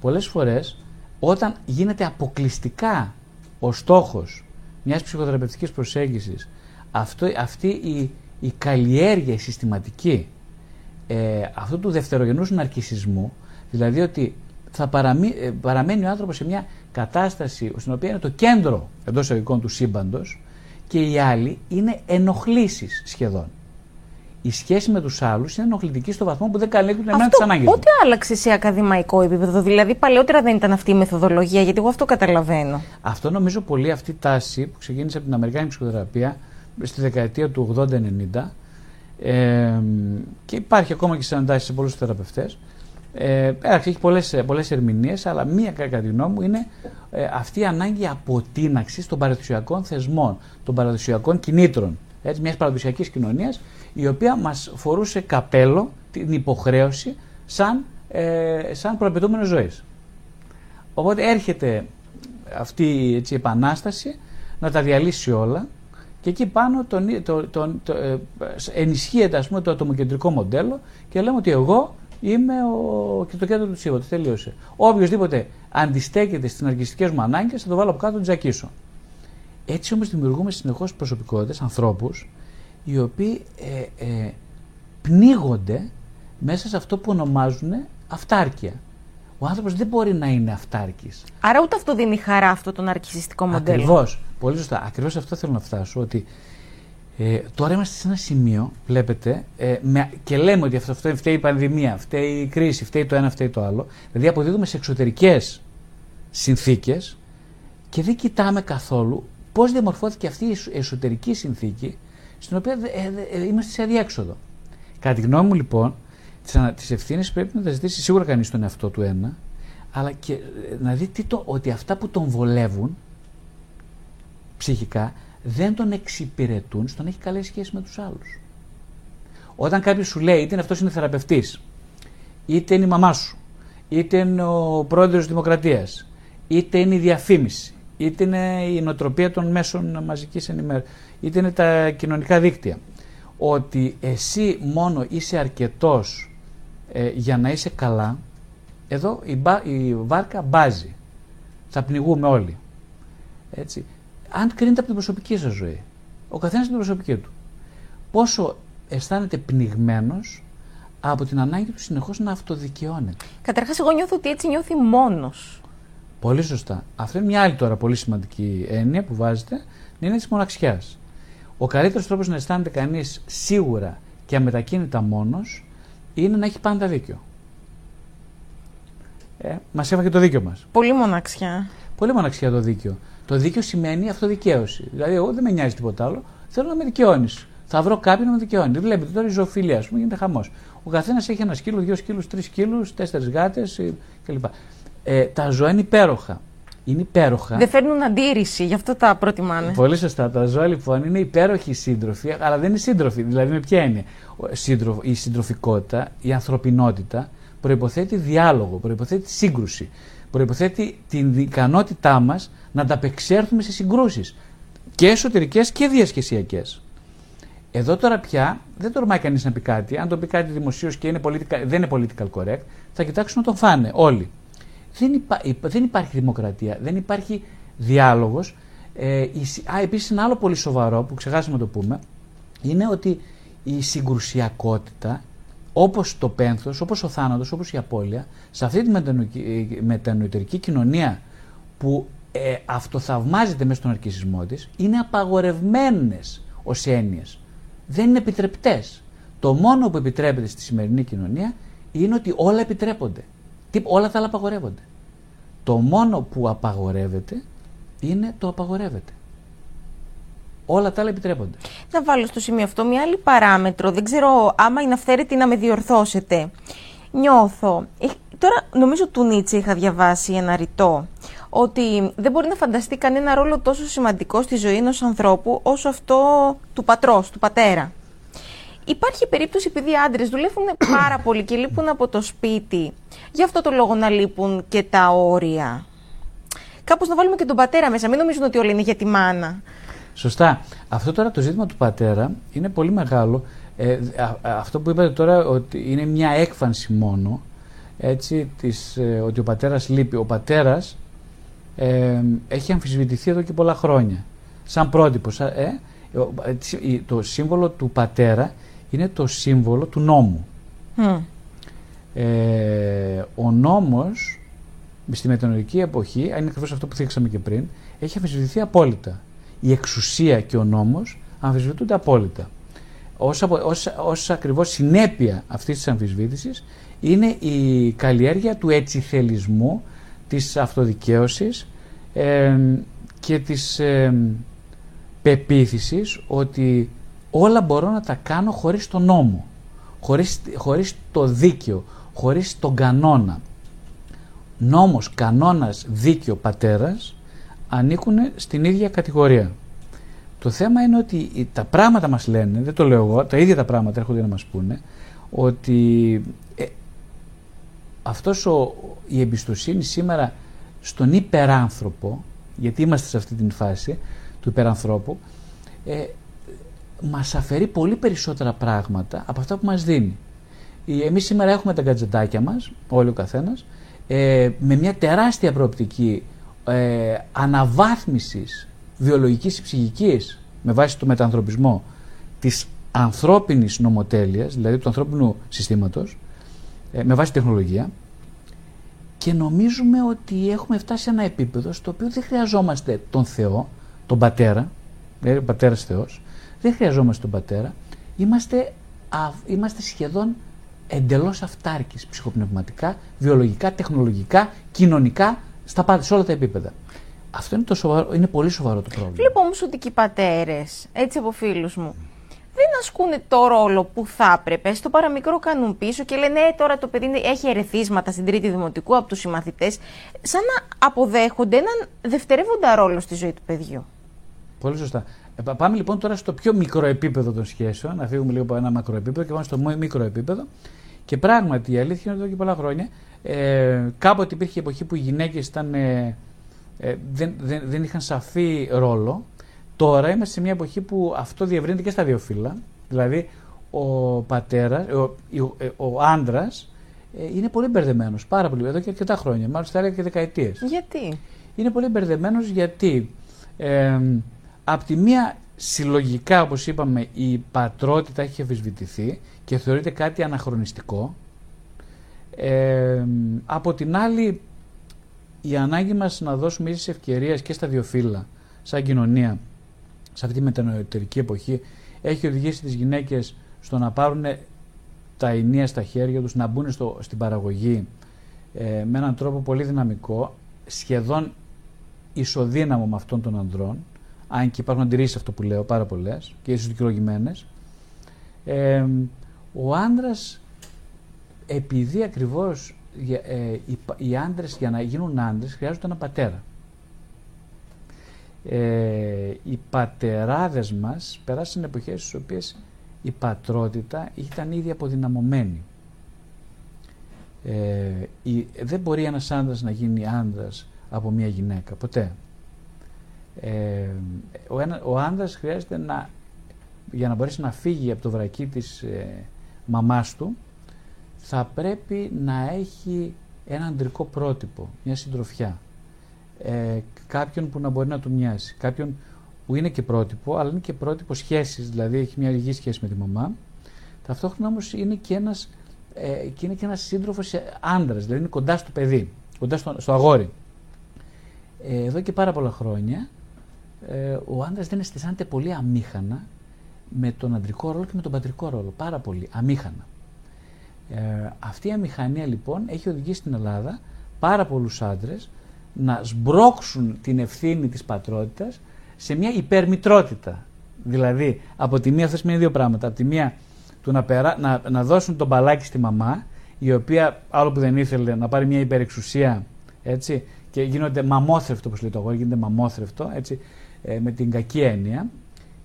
πολλές φορές όταν γίνεται αποκλειστικά ο στόχος μιας ψυχοθεραπευτικής προσέγγισης αυτό, αυτή η, η καλλιέργεια συστηματική ε, αυτού του δευτερογενούς ναρκισισμού, δηλαδή ότι θα ε, παραμένει ο άνθρωπος σε μια κατάσταση στην οποία είναι το κέντρο εντός εισαγωγικών του σύμπαντος και οι άλλοι είναι ενοχλήσεις σχεδόν. Η σχέση με τους άλλους είναι ενοχλητική στο βαθμό που δεν καλύπτουν εμένα τις ανάγκες. Ό,τι άλλαξε σε ακαδημαϊκό επίπεδο, δηλαδή παλαιότερα δεν ήταν αυτή η μεθοδολογία, γιατί εγώ αυτό καταλαβαίνω. Αυτό νομίζω πολύ αυτή η τάση που ξεκίνησε από την Αμερικάνικη ψυχοθεραπεία στη δεκαετία του 80-90 ε, και υπάρχει ακόμα και συναντάσει σε πολλούς θεραπευτές, Ε, έχει πολλές, πολλές ερμηνείες, αλλά μία κατά τη γνώμη μου είναι ε, αυτή η ανάγκη αποτείναξης των παραδοσιακών θεσμών, των παραδοσιακών κινήτρων. Έτσι, μιας παραδοσιακής κοινωνίας, η οποία μας φορούσε καπέλο την υποχρέωση σαν, ε, σαν προαπαιτούμενο ζωής. Οπότε έρχεται αυτή έτσι, η επανάσταση να τα διαλύσει όλα και εκεί πάνω τον, το, το, το, ε, ενισχύεται ας πούμε, το ατομοκεντρικό μοντέλο και λέμε ότι εγώ είμαι ο, και το κέντρο του σύμπαντο. Τελείωσε. Οποιοδήποτε αντιστέκεται στις αναρκιστικέ μου ανάγκες θα το βάλω από κάτω να τζακίσω. Έτσι όμως δημιουργούμε συνεχώς προσωπικότητες, ανθρώπους, οι οποίοι ε, ε, πνίγονται μέσα σε αυτό που ονομάζουν αυτάρκεια. Ο άνθρωπος δεν μπορεί να είναι αυτάρκης. Άρα ούτε αυτό δίνει χαρά αυτό το ναρκιστικό μοντέλο. Ακριβώς. Πολύ σωστά. Ακριβώς αυτό θέλω να φτάσω. Ότι ε, τώρα είμαστε σε ένα σημείο, βλέπετε, ε, με, και λέμε ότι αυτό, αυτό φταίει η πανδημία, φταίει η κρίση, φταίει το ένα, φταίει το άλλο. Δηλαδή αποδίδουμε σε εξωτερικές συνθήκες και δεν κοιτάμε καθόλου πώς διαμορφώθηκε αυτή η εσωτερική συνθήκη στην οποία ε, ε, είμαστε σε αδιέξοδο. Κατά τη γνώμη μου, λοιπόν, τις ευθύνες πρέπει να τα ζητήσει σίγουρα κανείς τον εαυτό του ένα, αλλά και ε, να δει τι το, ότι αυτά που τον βολεύουν ψυχικά δεν τον εξυπηρετούν στον έχει καλές σχέσεις με τους άλλους. Όταν κάποιος σου λέει, είτε αυτός είναι θεραπευτής, είτε είναι η μαμά σου, είτε είναι ο πρόεδρος τη Δημοκρατίας, είτε είναι η διαφήμιση, είτε είναι η νοοτροπία των μέσων μαζικής ενημέρωσης, είτε είναι τα κοινωνικά δίκτυα, ότι εσύ μόνο είσαι αρκετός ε, για να είσαι καλά, εδώ η, η βάρκα μπάζει. Θα πνιγούμε όλοι. Έτσι αν κρίνεται από την προσωπική σας ζωή. Ο καθένας την προσωπική του. Πόσο αισθάνεται πνιγμένος από την ανάγκη του συνεχώς να αυτοδικαιώνεται. Καταρχάς, εγώ νιώθω ότι έτσι νιώθει μόνος. Πολύ σωστά. Αυτή είναι μια άλλη τώρα πολύ σημαντική έννοια που βάζετε, είναι της μοναξιάς. Ο καλύτερος τρόπος να αισθάνεται κανείς σίγουρα και αμετακίνητα μόνος είναι να έχει πάντα δίκιο. Ε, μας έβαγε το δίκιο μας. Πολύ μοναξιά. Πολύ μοναξιά το δίκιο. Το δίκαιο σημαίνει αυτοδικαίωση. Δηλαδή, εγώ δεν με νοιάζει τίποτα άλλο. Θέλω να με δικαιώνεις. Θα βρω κάποιον να με δικαιώνει. Βλέπετε τώρα η ζωοφιλία, ας πούμε, γίνεται χαμός. Ο καθένας έχει ένα σκύλο, δύο σκύλους, τρεις σκύλους, τέσσερις γάτες ε, κλπ. Ε, τα ζώα είναι υπέροχα. Είναι υπέροχα. Δεν φέρνουν αντίρρηση, γι' αυτό τα προτιμάνε. Πολύ σωστά. Τα ζώα λοιπόν είναι υπέροχοι σύντροφοι, αλλά δεν είναι σύντροφοι. Δηλαδή, με ποια έννοια; Η συντροφικότητα, η ανθρωπινότητα προποθέτει διάλογο, προποθέτει σύγκρουση, προποθέτει την ικανότητά μας να ανταπεξέλθουμε σε συγκρούσεις και εσωτερικές και διασχεσιακές. Εδώ τώρα πια δεν τορμάει κανείς να πει κάτι. Αν το πει κάτι δημοσίως και είναι political, δεν είναι political correct, θα κοιτάξουν να τον φάνε όλοι. Δεν, υπά, δεν υπάρχει δημοκρατία, δεν υπάρχει διάλογος. Ε, α, επίσης, ένα άλλο πολύ σοβαρό που ξεχάσαμε να το πούμε είναι ότι η συγκρουσιακότητα, όπως το πένθος, όπως ο θάνατος, όπως η απώλεια, σε αυτή τη μετανοητερική κοινωνία που ε, αυτοθαυμάζεται μέσα στον αρκισμό της είναι απαγορευμένες ως έννοιες. Δεν είναι επιτρεπτές. Το μόνο που επιτρέπεται στη σημερινή κοινωνία είναι ότι όλα επιτρέπονται. Τι, όλα τα άλλα απαγορεύονται. Το μόνο που απαγορεύεται είναι το απαγορεύεται. Όλα τα άλλα επιτρέπονται. Να βάλω στο σημείο αυτό μια άλλη παράμετρο. Δεν ξέρω άμα είναι αυθαίρετη να με διορθώσετε. Νιώθω. Ε, τώρα νομίζω του Νίτσε είχα διαβάσει ένα ρητό ότι δεν μπορεί να φανταστεί κανένα ρόλο τόσο σημαντικό στη ζωή ενός ανθρώπου όσο αυτό του πατρός, του πατέρα. Υπάρχει περίπτωση επειδή οι άντρες δουλεύουν πάρα πολύ και λείπουν από το σπίτι. Γι' αυτό το λόγο να λείπουν και τα όρια. Κάπως να βάλουμε και τον πατέρα μέσα. Μην νομίζουν ότι όλα είναι για τη μάνα. Σωστά. Αυτό τώρα το ζήτημα του πατέρα είναι πολύ μεγάλο. Ε, αυτό που είπατε τώρα ότι είναι μια έκφανση μόνο έτσι, της, ε, ότι ο πατέρας λείπει. Ο πατέρας ε, έχει αμφισβητηθεί εδώ και πολλά χρόνια. Σαν πρότυπο. Ε, το σύμβολο του πατέρα είναι το σύμβολο του νόμου. Ε, ο νόμος στη μετανοητική εποχή, αν είναι ακριβώς αυτό που θίξαμε και πριν, έχει αμφισβητηθεί απόλυτα. Η εξουσία και ο νόμος αμφισβητούνται απόλυτα. Ως, ως, ως ακριβώς συνέπεια αυτής της αμφισβήτησης είναι η καλλιέργεια του ετσιθελισμού της αυτοδικαίωσης και της ε, πεποίθησης ότι όλα μπορώ να τα κάνω χωρίς τον νόμο, χωρίς, χωρίς το δίκαιο, χωρίς τον κανόνα. Νόμος, κανόνας, δίκαιο, πατέρας ανήκουν στην ίδια κατηγορία. Το θέμα είναι ότι τα πράγματα μας λένε, δεν το λέω εγώ, τα ίδια τα πράγματα έρχονται να μας πούνε, ότι ε, αυτός ο, η εμπιστοσύνη σήμερα στον υπεράνθρωπο, γιατί είμαστε σε αυτή την φάση του υπερανθρώπου, ε, μας αφαιρεί πολύ περισσότερα πράγματα από αυτά που μας δίνει. Εμείς σήμερα έχουμε τα γκατζετάκια μας, όλοι ο καθένας, ε, με μια τεράστια προοπτική ε, αναβάθμισης βιολογικής ή ψυχικής με βάση το μετανθρωπισμό της ανθρώπινης νομοτέλειας, δηλαδή του ανθρώπινου συστήματος, ε, με βάση τεχνολογία και νομίζουμε ότι έχουμε φτάσει σε ένα επίπεδο στο οποίο δεν χρειαζόμαστε τον Θεό, τον Πατέρα, δηλαδή ο Πατέρας Θεός, δεν χρειαζόμαστε τον Πατέρα, είμαστε, είμαστε σχεδόν εντελώς αυτάρκης ψυχοπνευματικά, βιολογικά, τεχνολογικά, κοινωνικά, στα, σε όλα τα επίπεδα. Αυτό είναι, το σοβαρό, είναι πολύ σοβαρό το πρόβλημα. Βλέπω όμως ότι και οι πατέρες, έτσι από φίλους μου, δεν ασκούν το ρόλο που θα έπρεπε. Στο παραμικρό κάνουν πίσω και λένε ε, τώρα το παιδί έχει ερεθίσματα στην τρίτη δημοτικού από τους συμμαθητές, σαν να αποδέχονται έναν δευτερεύοντα ρόλο στη ζωή του παιδιού. Πολύ σωστά. Ε, πάμε λοιπόν τώρα στο πιο μικρό επίπεδο των σχέσεων, να φύγουμε λίγο από ένα μακρό επίπεδο και πάμε στο μικρό επίπεδο. Και πράγματι η αλήθεια είναι ότι εδώ και πολλά χρόνια ε, κάποτε υπήρχε εποχή που οι γυναίκες ήταν. Ε, ε, δεν, δεν, δεν είχαν σαφή ρόλο. Τώρα είμαστε σε μια εποχή που αυτό διευρύνεται και στα δύο φύλλα. Δηλαδή ο πατέρας, ο, ο, ε, ο άντρας ε, είναι πολύ μπερδεμένος. Πάρα πολύ. Εδώ και αρκετά χρόνια. Μάλιστα θα έλεγα και δεκαετίες. Γιατί; Είναι πολύ μπερδεμένος γιατί ε, από τη μία συλλογικά, όπως είπαμε, η πατρότητα έχει αφισβητηθεί και θεωρείται κάτι αναχρονιστικό. Ε, από την άλλη η ανάγκη μας να δώσουμε ίσες ευκαιρίες και στα δύο φύλλα, σαν κοινωνία, σε αυτή τη μετανοητερική εποχή, έχει οδηγήσει τις γυναίκες στο να πάρουν τα ενία στα χέρια τους, να μπουν στο, στην παραγωγή ε, με έναν τρόπο πολύ δυναμικό, σχεδόν ισοδύναμο με αυτόν των ανδρών, αν και υπάρχουν αντιρρήσεις αυτό που λέω πάρα πολλές και ίσως δικαιολογημένες, ε, ο άνδρας επειδή ακριβώς ε, οι, οι άντρες για να γίνουν άντρες χρειάζονται ένα πατέρα. Ε, οι πατεράδες μας περάσαν εποχές στις οποίες η πατρότητα ήταν ήδη αποδυναμωμένη. Ε, η, δεν μπορεί ένας άντρας να γίνει άντρας από μια γυναίκα, ποτέ. Ε, ο, ένα, ο άντρας χρειάζεται να, για να μπορέσει να φύγει από το βρακί της ε, μαμάς του, θα πρέπει να έχει ένα αντρικό πρότυπο, μια συντροφιά. Ε, κάποιον που να μπορεί να του μοιάσει. Κάποιον που είναι και πρότυπο, αλλά είναι και πρότυπο σχέσης, δηλαδή έχει μια υγιή σχέση με τη μαμά. Ταυτόχρονα όμως είναι και ένας, ε, και είναι και ένας σύντροφος άντρας, δηλαδή είναι κοντά στο παιδί, κοντά στο, στο αγόρι. Ε, εδώ και πάρα πολλά χρόνια ε, ο άντρας δεν αισθάνεται πολύ αμήχανα με τον αντρικό ρόλο και με τον πατρικό ρόλο. Πάρα πολύ αμήχανα. Ε, αυτή η αμηχανία λοιπόν έχει οδηγήσει στην Ελλάδα πάρα πολλούς άντρες να σμπρώξουν την ευθύνη της πατρότητας σε μια υπερμητρότητα. Δηλαδή, από τη μία, αυτό σημαίνει δύο πράγματα. Από τη μία, του να, περά, να, να δώσουν τον μπαλάκι στη μαμά, η οποία άλλο που δεν ήθελε να πάρει μια υπερεξουσία, έτσι, και γίνονται μαμόθρευτο, όπως λέει το αγόρι, γίνεται μαμόθρευτο, έτσι, ε, με την κακή έννοια.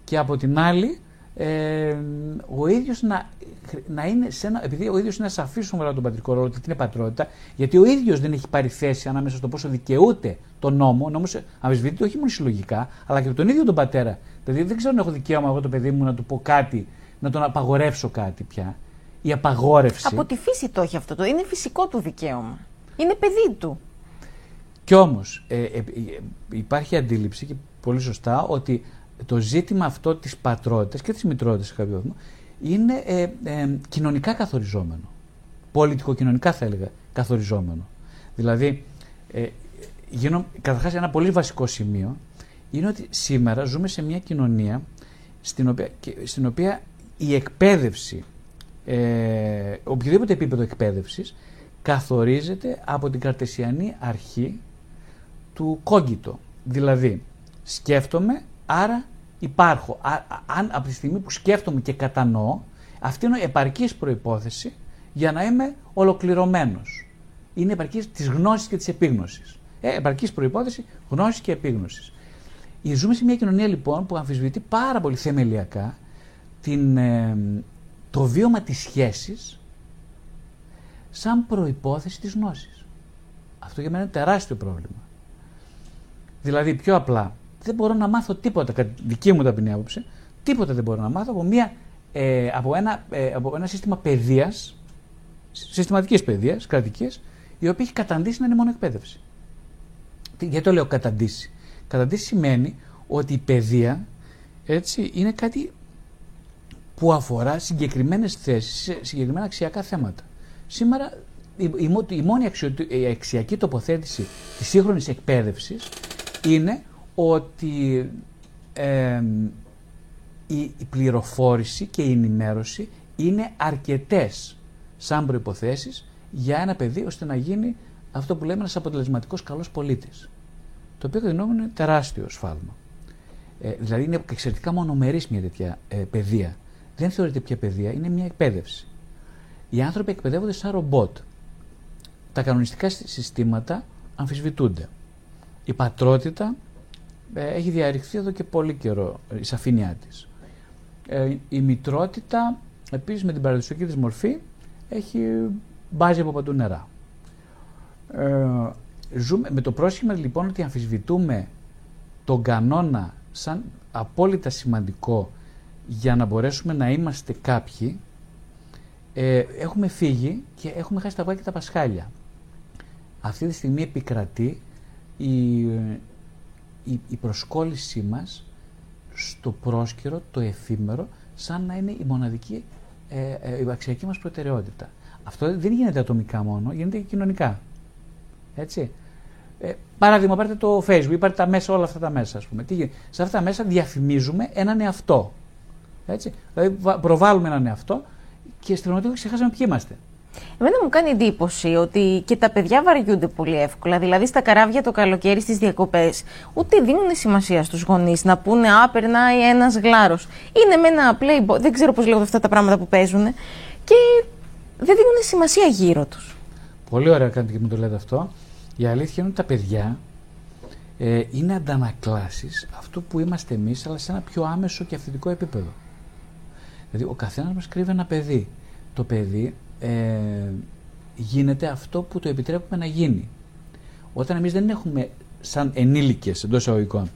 Και από την άλλη, ε, ο ίδιος να, να είναι σε ένα. Επειδή ο ίδιος είναι σαφής στον τον πατρικό ρόλο, ότι είναι πατρότητα, γιατί ο ίδιος δεν έχει πάρει θέση ανάμεσα στο πόσο δικαιούται τον νόμο. Ο νόμος αμφισβητείται όχι μόνο συλλογικά, αλλά και από τον ίδιο τον πατέρα. Δηλαδή δεν ξέρω αν έχω δικαίωμα εγώ το παιδί μου να του πω κάτι, να τον απαγορεύσω κάτι πια. Η απαγόρευση. Από τη φύση το έχει αυτό. Το είναι φυσικό του δικαίωμα. Είναι παιδί του. Κι όμως ε, ε, ε, υπάρχει αντίληψη και πολύ σωστά ότι το ζήτημα αυτό της πατρότητας και της μητρότητας σε κάποιο βαθμό είναι ε, ε, κοινωνικά καθοριζόμενο. Πολιτικο-κοινωνικά θα έλεγα καθοριζόμενο. Δηλαδή, ε, γίνω, καταρχάς ένα πολύ βασικό σημείο είναι ότι σήμερα ζούμε σε μια κοινωνία στην οποία, στην οποία η εκπαίδευση, ε, οποιοδήποτε επίπεδο εκπαίδευσης, καθορίζεται από την καρτεσιανή αρχή του κόγκητο. Δηλαδή, σκέφτομαι, Άρα υπάρχω. αν από τη στιγμή που σκέφτομαι και κατανοώ, αυτή είναι η επαρκής προϋπόθεση για να είμαι ολοκληρωμένος. Είναι επαρκής της γνώσης και της επίγνωσης. Ε, επαρκής προπόθεση γνώσης και επίγνωσης. Ζούμε σε μια κοινωνία λοιπόν που αμφισβητεί πάρα πολύ θεμελιακά την, ε, το βίωμα της σχέσης σαν προϋπόθεση της γνώσης. Αυτό για μένα είναι τεράστιο πρόβλημα. Δηλαδή πιο απλά, δεν μπορώ να μάθω τίποτα, κατά δική μου ταπεινή άποψη, τίποτα δεν μπορώ να μάθω από, μια, ε, από, ένα, ε, από ένα σύστημα παιδείας, συστηματικής παιδείας, κρατικής, η οποία έχει καταντήσει να είναι μόνο εκπαίδευση. Γιατί το λέω καταντήσει; Καταντήσει σημαίνει ότι η παιδεία έτσι, είναι κάτι που αφορά συγκεκριμένες θέσεις, συγκεκριμένα αξιακά θέματα. Σήμερα η, η, η μόνη αξιο, η αξιακή τοποθέτηση της σύγχρονης εκπαίδευσης είναι ότι η, η πληροφόρηση και η ενημέρωση είναι αρκετές σαν προϋποθέσεις για ένα παιδί ώστε να γίνει αυτό που λέμε ένας αποτελεσματικός καλός πολίτης. Το οποίο κατά είναι τεράστιο σφάλμα. Ε, δηλαδή είναι εξαιρετικά μονομερής μια τέτοια ε, παιδεία. Δεν θεωρείται πια παιδεία, είναι μια εκπαίδευση. Οι άνθρωποι εκπαιδεύονται σαν ρομπότ. Τα κανονιστικά συστήματα αμφισβητούνται. Η πατρότητα ε, έχει διαρριχθεί εδώ και πολύ καιρό η σαφήνειά της. Ε, η μητρότητα επίσης με την παραδοσιακή της μορφή έχει μπάζει από παντού νερά. Ε, ζούμε, με το πρόσχημα λοιπόν ότι αμφισβητούμε τον κανόνα σαν απόλυτα σημαντικό για να μπορέσουμε να είμαστε κάποιοι, ε, έχουμε φύγει και έχουμε χάσει τα βάκια και τα πασχάλια. Αυτή τη στιγμή επικρατεί η, η, η προσκόλλησή μας στο πρόσκαιρο, το εφήμερο, σαν να είναι η μοναδική ε, ε, η αξιακή μας προτεραιότητα. Αυτό δεν γίνεται ατομικά μόνο, γίνεται και κοινωνικά. Έτσι. Ε, παράδειγμα, πάρετε το Facebook, πάρετε τα μέσα, όλα αυτά τα μέσα. Ας πούμε. Τι γίνεται. Σε αυτά τα μέσα διαφημίζουμε έναν εαυτό. Έτσι. Δηλαδή, προβάλλουμε έναν εαυτό και στην πραγματικότητα ξεχάσαμε ποιοι είμαστε. Εμένα μου κάνει εντύπωση ότι και τα παιδιά βαριούνται πολύ εύκολα. Δηλαδή στα καράβια το καλοκαίρι στις διακοπές, ούτε δίνουν σημασία στους γονείς να πούνε Α, περνάει ένας γλάρος. Είναι με ένα playboy, δεν ξέρω πώς λέγονται αυτά τα πράγματα που παίζουν, και δεν δίνουν σημασία γύρω τους. Πολύ ωραία κάνετε και μου το λέτε αυτό. Η αλήθεια είναι ότι τα παιδιά ε, είναι αντανακλάσεις αυτού που είμαστε εμείς, αλλά σε ένα πιο άμεσο και αυθεντικό επίπεδο. Δηλαδή, ο καθένας μας κρύβει ένα παιδί. Το παιδί ε, γίνεται αυτό που το επιτρέπουμε να γίνει. Όταν εμείς δεν έχουμε, σαν ενήλικες εντός εισαγωγικών,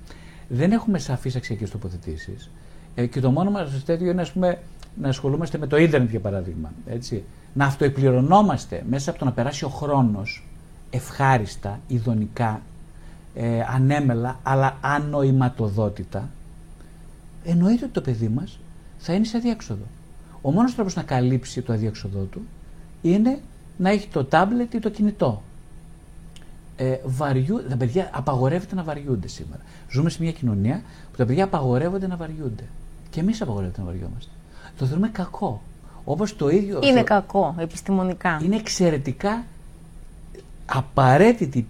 δεν έχουμε σαφείς αξιακές τοποθετήσεις ε, και το μόνο μας τέτοιο είναι ας πούμε, να ασχολούμαστε με το ίντερνετ για παράδειγμα. Έτσι. Να αυτοεπληρωνόμαστε μέσα από το να περάσει ο χρόνος ευχάριστα, ειδονικά, ε, ανέμελα, αλλά ανοηματοδότητα, εννοείται ότι το παιδί μας θα είναι σε αδιέξοδο. Ο μόνος τρόπος να καλύψει το αδιέξοδό του είναι να έχει το τάμπλετ ή το κινητό. Ε, βαριού, τα παιδιά απαγορεύεται να βαριούνται σήμερα. Ζούμε σε μια κοινωνία που τα παιδιά απαγορεύονται να βαριούνται. Και εμείς απαγορεύεται να βαριόμαστε. Το θεωρούμε κακό. Όπως το ίδιο. Είναι κακό, επιστημονικά. Είναι εξαιρετικά απαραίτητη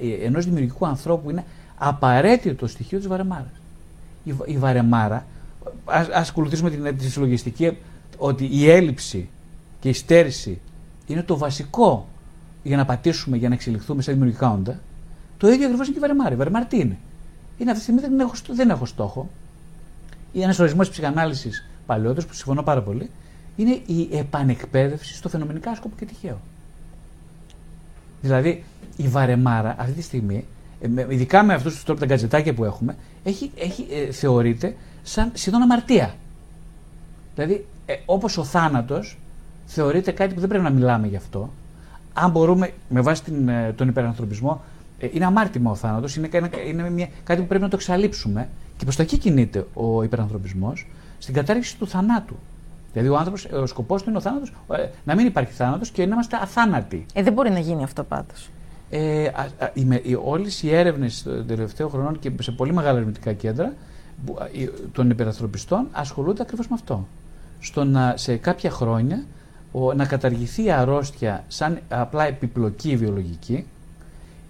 ε, ενός δημιουργικού ανθρώπου είναι απαραίτητο το στοιχείο της βαρεμάρας. Η, η βαρεμάρα, ας ακολουθήσουμε την, τη συλλογιστική, ότι η έλλειψη και η στέρηση είναι το βασικό για να πατήσουμε, για να εξελιχθούμε σε δημιουργικά όντα. Το ίδιο ακριβώς είναι και η βαρεμάρα. Η βαρεμάρα τι είναι; Είναι αυτή τη στιγμή δεν έχω, δεν έχω στόχο. Ή ένας ορισμός της ψυχανάλυσης παλαιότερος που συμφωνώ πάρα πολύ είναι η επανεκπαίδευση στο φαινομενικά άσκοπο και τυχαίο. Δηλαδή, η βαρεμάρα αυτή τη στιγμή, ε, ειδικά με αυτούς τους τρόπους τα γκατζετάκια που έχουμε, έχει, έχει, ε, θεωρείται σαν σχεδόν αμαρτία. Δηλαδή, ε, όπως ο θάνατος θεωρείται κάτι που δεν πρέπει να μιλάμε γι' αυτό. Αν μπορούμε, με βάση την, ε, τον υπερανθρωπισμό, ε, είναι αμάρτημα ο θάνατος, είναι, είναι μια, κάτι που πρέπει να το εξαλείψουμε. Και προς τα εκεί κινείται ο υπερανθρωπισμός, στην κατάργηση του θανάτου. Δηλαδή, ο άνθρωπος, ο σκοπός του είναι ο θάνατος, ε, να μην υπάρχει θάνατος και να είμαστε αθάνατοι. Ε, δεν μπορεί να γίνει αυτό πάντως. Ε, Όλες οι έρευνες των τελευταίων χρονών και σε πολύ μεγάλα ερευνητικά κέντρα των υπερανθρωπιστών ασχολούνται ακριβώς με αυτό. Στο να σε κάποια χρόνια να καταργηθεί η αρρώστια σαν απλά επιπλοκή βιολογική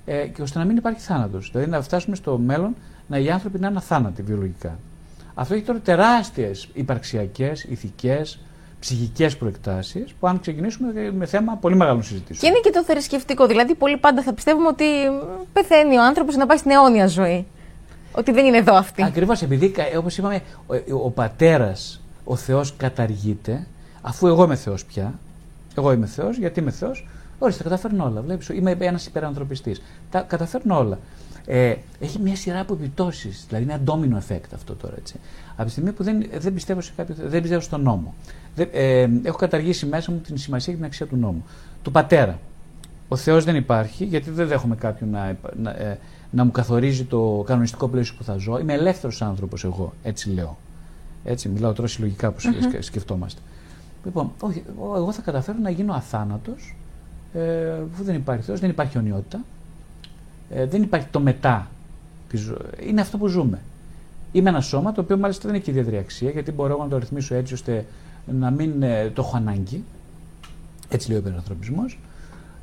ε, και ώστε να μην υπάρχει θάνατος. Δηλαδή να φτάσουμε στο μέλλον να οι άνθρωποι να είναι αθάνατοι βιολογικά. Αυτό έχει τώρα τεράστιες υπαρξιακές, ηθικές, ψυχικές προεκτάσεις, που αν ξεκινήσουμε με θέμα πολύ μεγάλων συζητήσεων. Και είναι και το θρησκευτικό. Δηλαδή, πολλοί πάντα θα πιστεύουμε ότι πεθαίνει ο άνθρωπος να πάει στην αιώνια ζωή. Ότι δεν είναι εδώ αυτή. Ακριβώς επειδή, όπως είπαμε, ο, ο πατέρας, ο Θεός καταργείται, αφού εγώ είμαι Θεός πια. Εγώ είμαι Θεός, γιατί είμαι Θεός. Όχι, τα καταφέρνω όλα. Βλέπεις, είμαι ένας υπερανθρωπιστής. Τα καταφέρνω όλα. Ε, έχει μια σειρά από επιπτώσεις. Δηλαδή, είναι ένα ντόμινο effect αυτό τώρα. Έτσι. Από τη στιγμή που δεν, δεν, πιστεύω, σε κάποιο, δεν πιστεύω στον νόμο. Δεν, ε, έχω καταργήσει μέσα μου την σημασία και την αξία του νόμου. Του πατέρα. Ο Θεός δεν υπάρχει, γιατί δεν δέχομαι κάποιον να, να, ε, να μου καθορίζει το κανονιστικό πλαίσιο που θα ζω. Είμαι ελεύθερος άνθρωπος εγώ, έτσι λέω. Έτσι, μιλάω τώρα συλλογικά που mm-hmm. σκεφτόμαστε. Λοιπόν, όχι, εγώ θα καταφέρω να γίνω αθάνατος, ε, που δεν υπάρχει Θεός, δεν υπάρχει ονειότητα, ε, δεν υπάρχει το μετά. Είναι αυτό που ζούμε. Είμαι ένα σώμα το οποίο μάλιστα δεν έχει ιδιαίτερη αξία, γιατί μπορώ να το ρυθμίσω έτσι ώστε να μην ε, το έχω ανάγκη. Έτσι λέει ο υπερανθρωπισμός.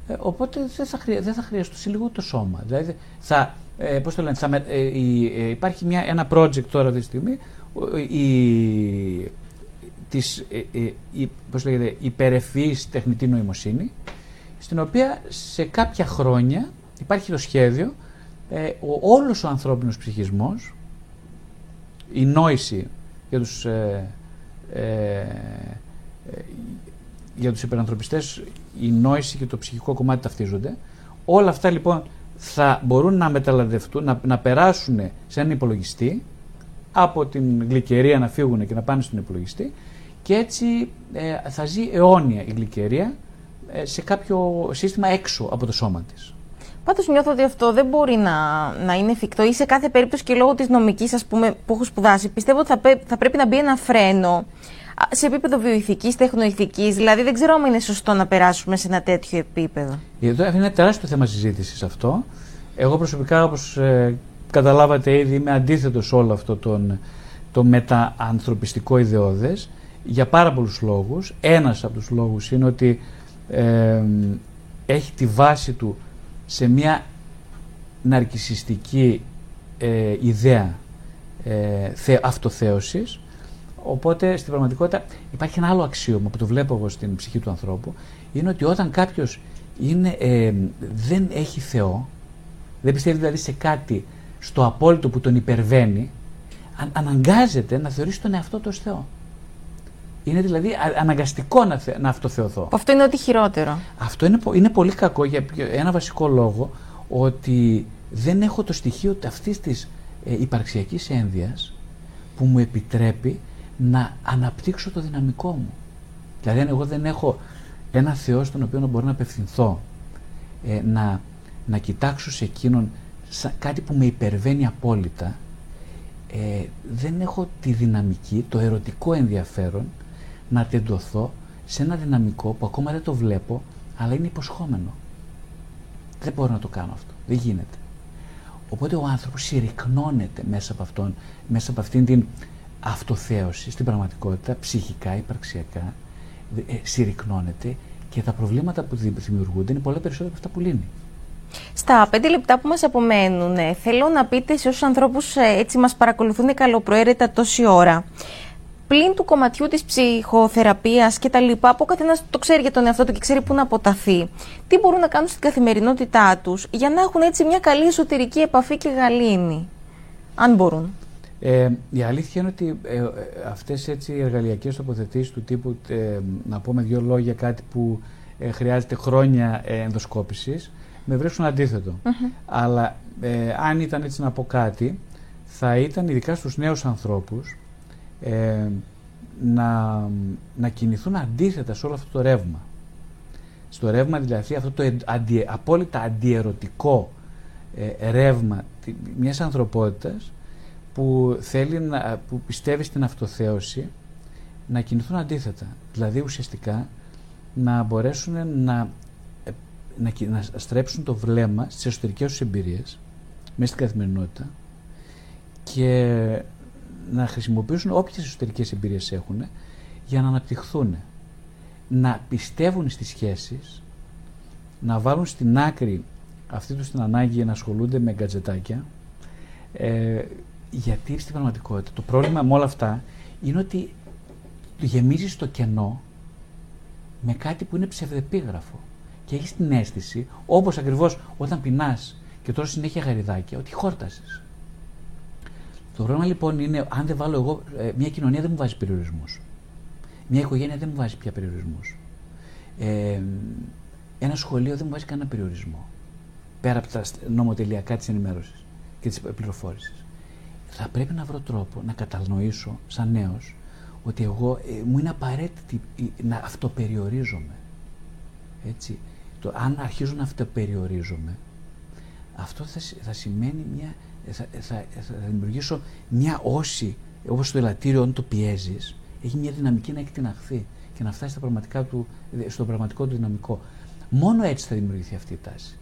Ε, οπότε δεν θα, χρεια, δεν θα χρειαστεί λίγο το σώμα. Δηλαδή θα, ε, πώς το λένε, θα, ε, ε, υπάρχει μια, ένα project τώρα αυτή τη στιγμή η, της, η, πώς λέγεται, υπερευφυής τεχνητή νοημοσύνη στην οποία σε κάποια χρόνια υπάρχει το σχέδιο ο, όλος ο ανθρώπινος ψυχισμός η νόηση για τους για τους υπερανθρωπιστές η νόηση και το ψυχικό κομμάτι ταυτίζονται. Όλα αυτά λοιπόν θα μπορούν να μεταλαδευτούν, να, να περάσουν σε έναν υπολογιστή, από την γλυκερία να φύγουν και να πάνε στον υπολογιστή και έτσι ε, θα ζει αιώνια η γλυκερία ε, σε κάποιο σύστημα έξω από το σώμα της. Πάντως νιώθω ότι αυτό δεν μπορεί να, να είναι εφικτό ή σε κάθε περίπτωση και λόγω της νομικής ας πούμε, που έχω σπουδάσει πιστεύω ότι θα, θα πρέπει να μπει ένα φρένο σε επίπεδο βιοειθικής, τεχνοειθικής, δηλαδή δεν ξέρω αν είναι σωστό να περάσουμε σε ένα τέτοιο επίπεδο. Εδώ είναι ένα τεράστιο θέμα συζήτησης αυτό. Εγώ προσωπικά, όπως ε, καταλάβατε ήδη, είμαι αντίθετος σε όλο αυτό τον, το μεταανθρωπιστικό ιδεώδες για πάρα πολλούς λόγους. Ένας από τους λόγους είναι ότι ε, έχει τη βάση του σε μια ναρκισιστική ε, ιδέα ε, αυτοθέωσης Οπότε στην πραγματικότητα υπάρχει ένα άλλο αξίωμα που το βλέπω εγώ στην ψυχή του ανθρώπου. Είναι ότι όταν κάποιος ε, δεν έχει Θεό, δεν πιστεύει δηλαδή σε κάτι στο απόλυτο που τον υπερβαίνει, αν, αναγκάζεται να θεωρήσει τον εαυτό του ως Θεό. Είναι δηλαδή αναγκαστικό να, να αυτοθεωθώ. Αυτό είναι ό,τι χειρότερο. Αυτό είναι, είναι πολύ κακό για ένα βασικό λόγο ότι δεν έχω το στοιχείο αυτής της ε, υπαρξιακής ένδυας που μου επιτρέπει να αναπτύξω το δυναμικό μου. Δηλαδή αν εγώ δεν έχω ένα Θεό στον οποίο μπορώ να απευθυνθώ, ε, να, να κοιτάξω σε εκείνον κάτι που με υπερβαίνει απόλυτα, ε, δεν έχω τη δυναμική, το ερωτικό ενδιαφέρον να τεντωθώ σε ένα δυναμικό που ακόμα δεν το βλέπω, αλλά είναι υποσχόμενο. Δεν μπορώ να το κάνω αυτό. Δεν γίνεται. Οπότε ο άνθρωπος συρρυκνώνεται μέσα από, αυτόν, μέσα από αυτήν την αυτοθέωση στην πραγματικότητα, ψυχικά, υπαρξιακά, ε, συρρυκνώνεται και τα προβλήματα που δημιουργούνται είναι πολλά περισσότερα από αυτά που λύνει. Στα πέντε λεπτά που μας απομένουν, ε, θέλω να πείτε σε όσους ανθρώπους ε, έτσι μας παρακολουθούν καλοπροαίρετα τόση ώρα. Πλην του κομματιού της ψυχοθεραπείας και τα λοιπά, που ο καθένας το ξέρει για τον εαυτό του και ξέρει πού να αποταθεί, τι μπορούν να κάνουν στην καθημερινότητά τους για να έχουν έτσι μια καλή εσωτερική επαφή και γαλήνη, αν μπορούν. Ε, η αλήθεια είναι ότι ε, ε, αυτές έτσι οι εργαλειακές τοποθετήσεις του τύπου, ε, να πούμε δύο λόγια κάτι που ε, χρειάζεται χρόνια ε, ενδοσκόπησης, με βρίσκουν αντίθετο. Αλλά αν ήταν έτσι να πω κάτι, θα ήταν ειδικά στους νέους ανθρώπους να, να κινηθούν αντίθετα σε όλο αυτό το ρεύμα. Στο ρεύμα δηλαδή αυτό το αντι, απόλυτα αντιερωτικό ρεύμα μιας ανθρωπότητας που, θέλει να, που πιστεύει στην αυτοθέωση να κινηθούν αντίθετα. Δηλαδή ουσιαστικά να μπορέσουν να, να, να στρέψουν το βλέμμα στις εσωτερικές τους εμπειρίες μέσα στην καθημερινότητα και να χρησιμοποιήσουν όποιες εσωτερικές εμπειρίες έχουν για να αναπτυχθούν. Να πιστεύουν στις σχέσεις, να βάλουν στην άκρη αυτή τους την ανάγκη να ασχολούνται με γκατζετάκια ε, γιατί στην πραγματικότητα το πρόβλημα με όλα αυτά είναι ότι του γεμίζεις το κενό με κάτι που είναι ψευδεπίγραφο. Και έχεις την αίσθηση, όπως ακριβώς όταν πεινάς και τώρα συνέχεια γαριδάκια, ότι χόρτασες. Το πρόβλημα λοιπόν είναι, αν δεν βάλω εγώ, ε, μια κοινωνία δεν μου βάζει περιορισμούς. Μια οικογένεια δεν μου βάζει πια περιορισμούς. Ε, ένα σχολείο δεν μου βάζει κανένα περιορισμό. Πέρα από τα νομοτελειακά της ενημέρωσης και της πληροφόρησης. Θα πρέπει να βρω τρόπο να κατανοήσω σαν νέος ότι εγώ ε, μου είναι απαραίτητη να αυτοπεριορίζομαι. Έτσι. Το, αν αρχίζω να αυτοπεριορίζομαι, αυτό θα, θα σημαίνει μια ε, θα, θα, θα δημιουργήσω μια όση, όπως το ελαττήριο, όταν το πιέζεις, έχει μια δυναμική να εκτιναχθεί και να φτάσει στα πραγματικά του, στο πραγματικό του δυναμικό. Μόνο έτσι θα δημιουργηθεί αυτή η τάση.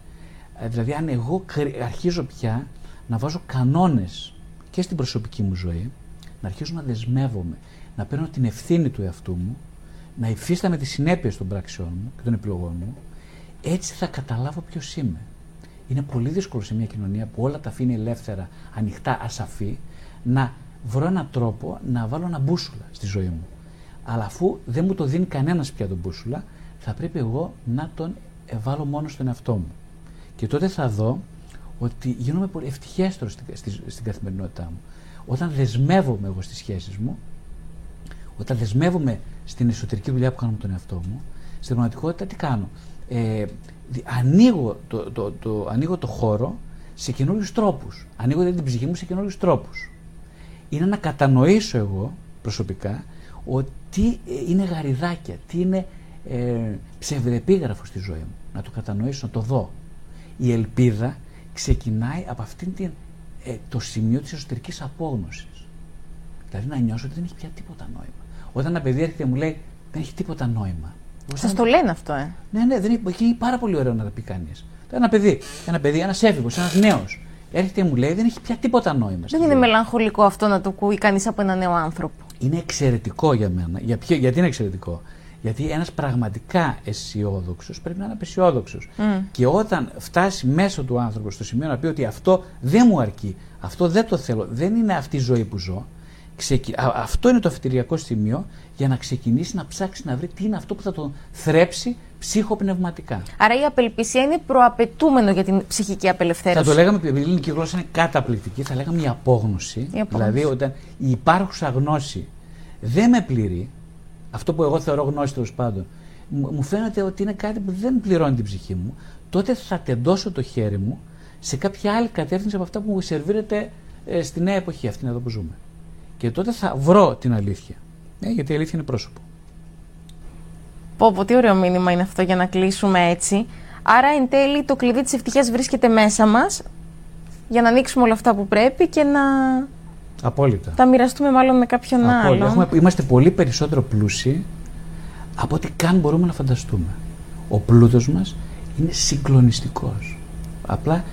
Ε, δηλαδή, αν εγώ αρχίζω πια να βάζω κανόνες και στην προσωπική μου ζωή, να αρχίζω να δεσμεύομαι, να παίρνω την ευθύνη του εαυτού μου, να υφίσταμαι τις συνέπειες των πράξεών μου και των επιλογών μου, έτσι θα καταλάβω ποιος είμαι είναι πολύ δύσκολο σε μια κοινωνία που όλα τα αφήνει ελεύθερα, ανοιχτά, ασαφή, να βρω έναν τρόπο να βάλω ένα μπούσουλα στη ζωή μου. Αλλά αφού δεν μου το δίνει κανένας πια τον μπούσουλα, θα πρέπει εγώ να τον βάλω μόνο στον εαυτό μου. Και τότε θα δω ότι γίνομαι πολύ ευτυχέστερο στην, στην καθημερινότητά μου. Όταν δεσμεύομαι εγώ στις σχέσεις μου, όταν δεσμεύομαι στην εσωτερική δουλειά που κάνω με τον εαυτό μου, στην πραγματικότητα τι κάνω. Ε, ανοίγω το, το, το, ανοίγω το χώρο σε καινούριους τρόπους. Ανοίγω δηλαδή την ψυχή μου σε καινούριους τρόπους. Είναι να κατανοήσω εγώ προσωπικά ότι είναι γαριδάκια, τι είναι ε, ψευδεπίγραφος στη ζωή μου. Να το κατανοήσω, να το δω. Η ελπίδα ξεκινάει από αυτήν την, ε, το σημείο της εσωτερικής απόγνωσης. Δηλαδή να νιώσω ότι δεν έχει πια τίποτα νόημα. Όταν ένα παιδί έρχεται και μου λέει δεν έχει τίποτα νόημα. Σας το λένε αυτό, ε. Ναι, ναι, δεν είναι πάρα πολύ ωραίο να τα πει κανείς. Ένα παιδί, ένα παιδί, ένας έφηβος, ένας νέος. Έρχεται και μου λέει δεν έχει πια τίποτα νόημα. Δεν είναι μελαγχολικό αυτό να το ακούει κανείς από ένα νέο άνθρωπο. Είναι εξαιρετικό για μένα. Για ποιο, γιατί είναι εξαιρετικό; Γιατί ένας πραγματικά αισιόδοξος πρέπει να είναι απεσιόδοξος. Mm. Και όταν φτάσει μέσω του άνθρωπος στο σημείο να πει ότι αυτό δεν μου αρκεί, αυτό δεν το θέλω, δεν είναι αυτή η ζωή που ζω, αυτό είναι το αφιτηριακό σημείο για να ξεκινήσει να ψάξει να βρει τι είναι αυτό που θα τον θρέψει ψυχοπνευματικά. Άρα η απελπισία είναι προαπαιτούμενο για την ψυχική απελευθέρωση. Θα το λέγαμε, επειδή η ελληνική γλώσσα είναι καταπληκτική, θα λέγαμε η απόγνωση. Η απόγνωση. Δηλαδή, όταν η υπάρχουσα γνώση δεν με πληρεί, αυτό που εγώ θεωρώ γνώση τέλος πάντων, μου φαίνεται ότι είναι κάτι που δεν πληρώνει την ψυχή μου, τότε θα τεντώσω το χέρι μου σε κάποια άλλη κατεύθυνση από αυτά που μου σερβίρεται ε, στη νέα εποχή, αυτή εδώ που ζούμε. Και τότε θα βρω την αλήθεια. Ναι, γιατί η αλήθεια είναι πρόσωπο. Πω, πω, τι ωραίο μήνυμα είναι αυτό για να κλείσουμε έτσι. Άρα, εν τέλει, το κλειδί της ευτυχίας βρίσκεται μέσα μας για να ανοίξουμε όλα αυτά που πρέπει και να Απόλυτα. τα μοιραστούμε μάλλον με κάποιον άλλο. Έχουμε, είμαστε πολύ περισσότερο πλούσιοι από ό,τι καν μπορούμε να φανταστούμε. Ο πλούτος μας είναι συγκλονιστικός. Απλά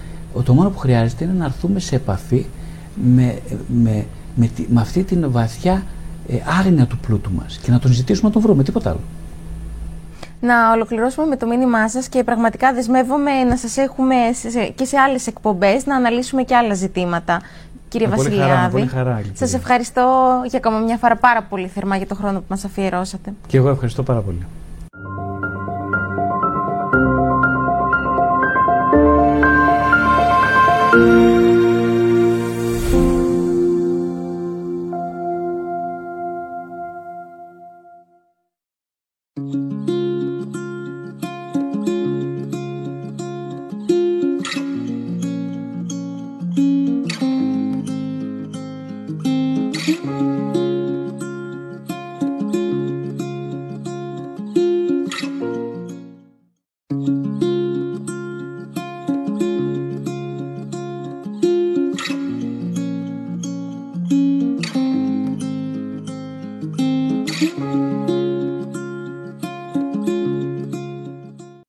το μόνο που χρειάζεται είναι να έρθουμε σε επαφή με, με με, με αυτή την βαθιά ε, άγνοια του πλούτου μας και να τον ζητήσουμε να τον βρούμε, τίποτα άλλο. Να ολοκληρώσουμε με το μήνυμά σας και πραγματικά δεσμεύομαι να σας έχουμε και σε άλλες εκπομπές να αναλύσουμε και άλλα ζητήματα. Κύριε Βασιλιάδη, σας ευχαριστώ για ακόμα μια φορά πάρα πολύ θερμά για το χρόνο που μας αφιερώσατε. Και εγώ ευχαριστώ πάρα πολύ. Música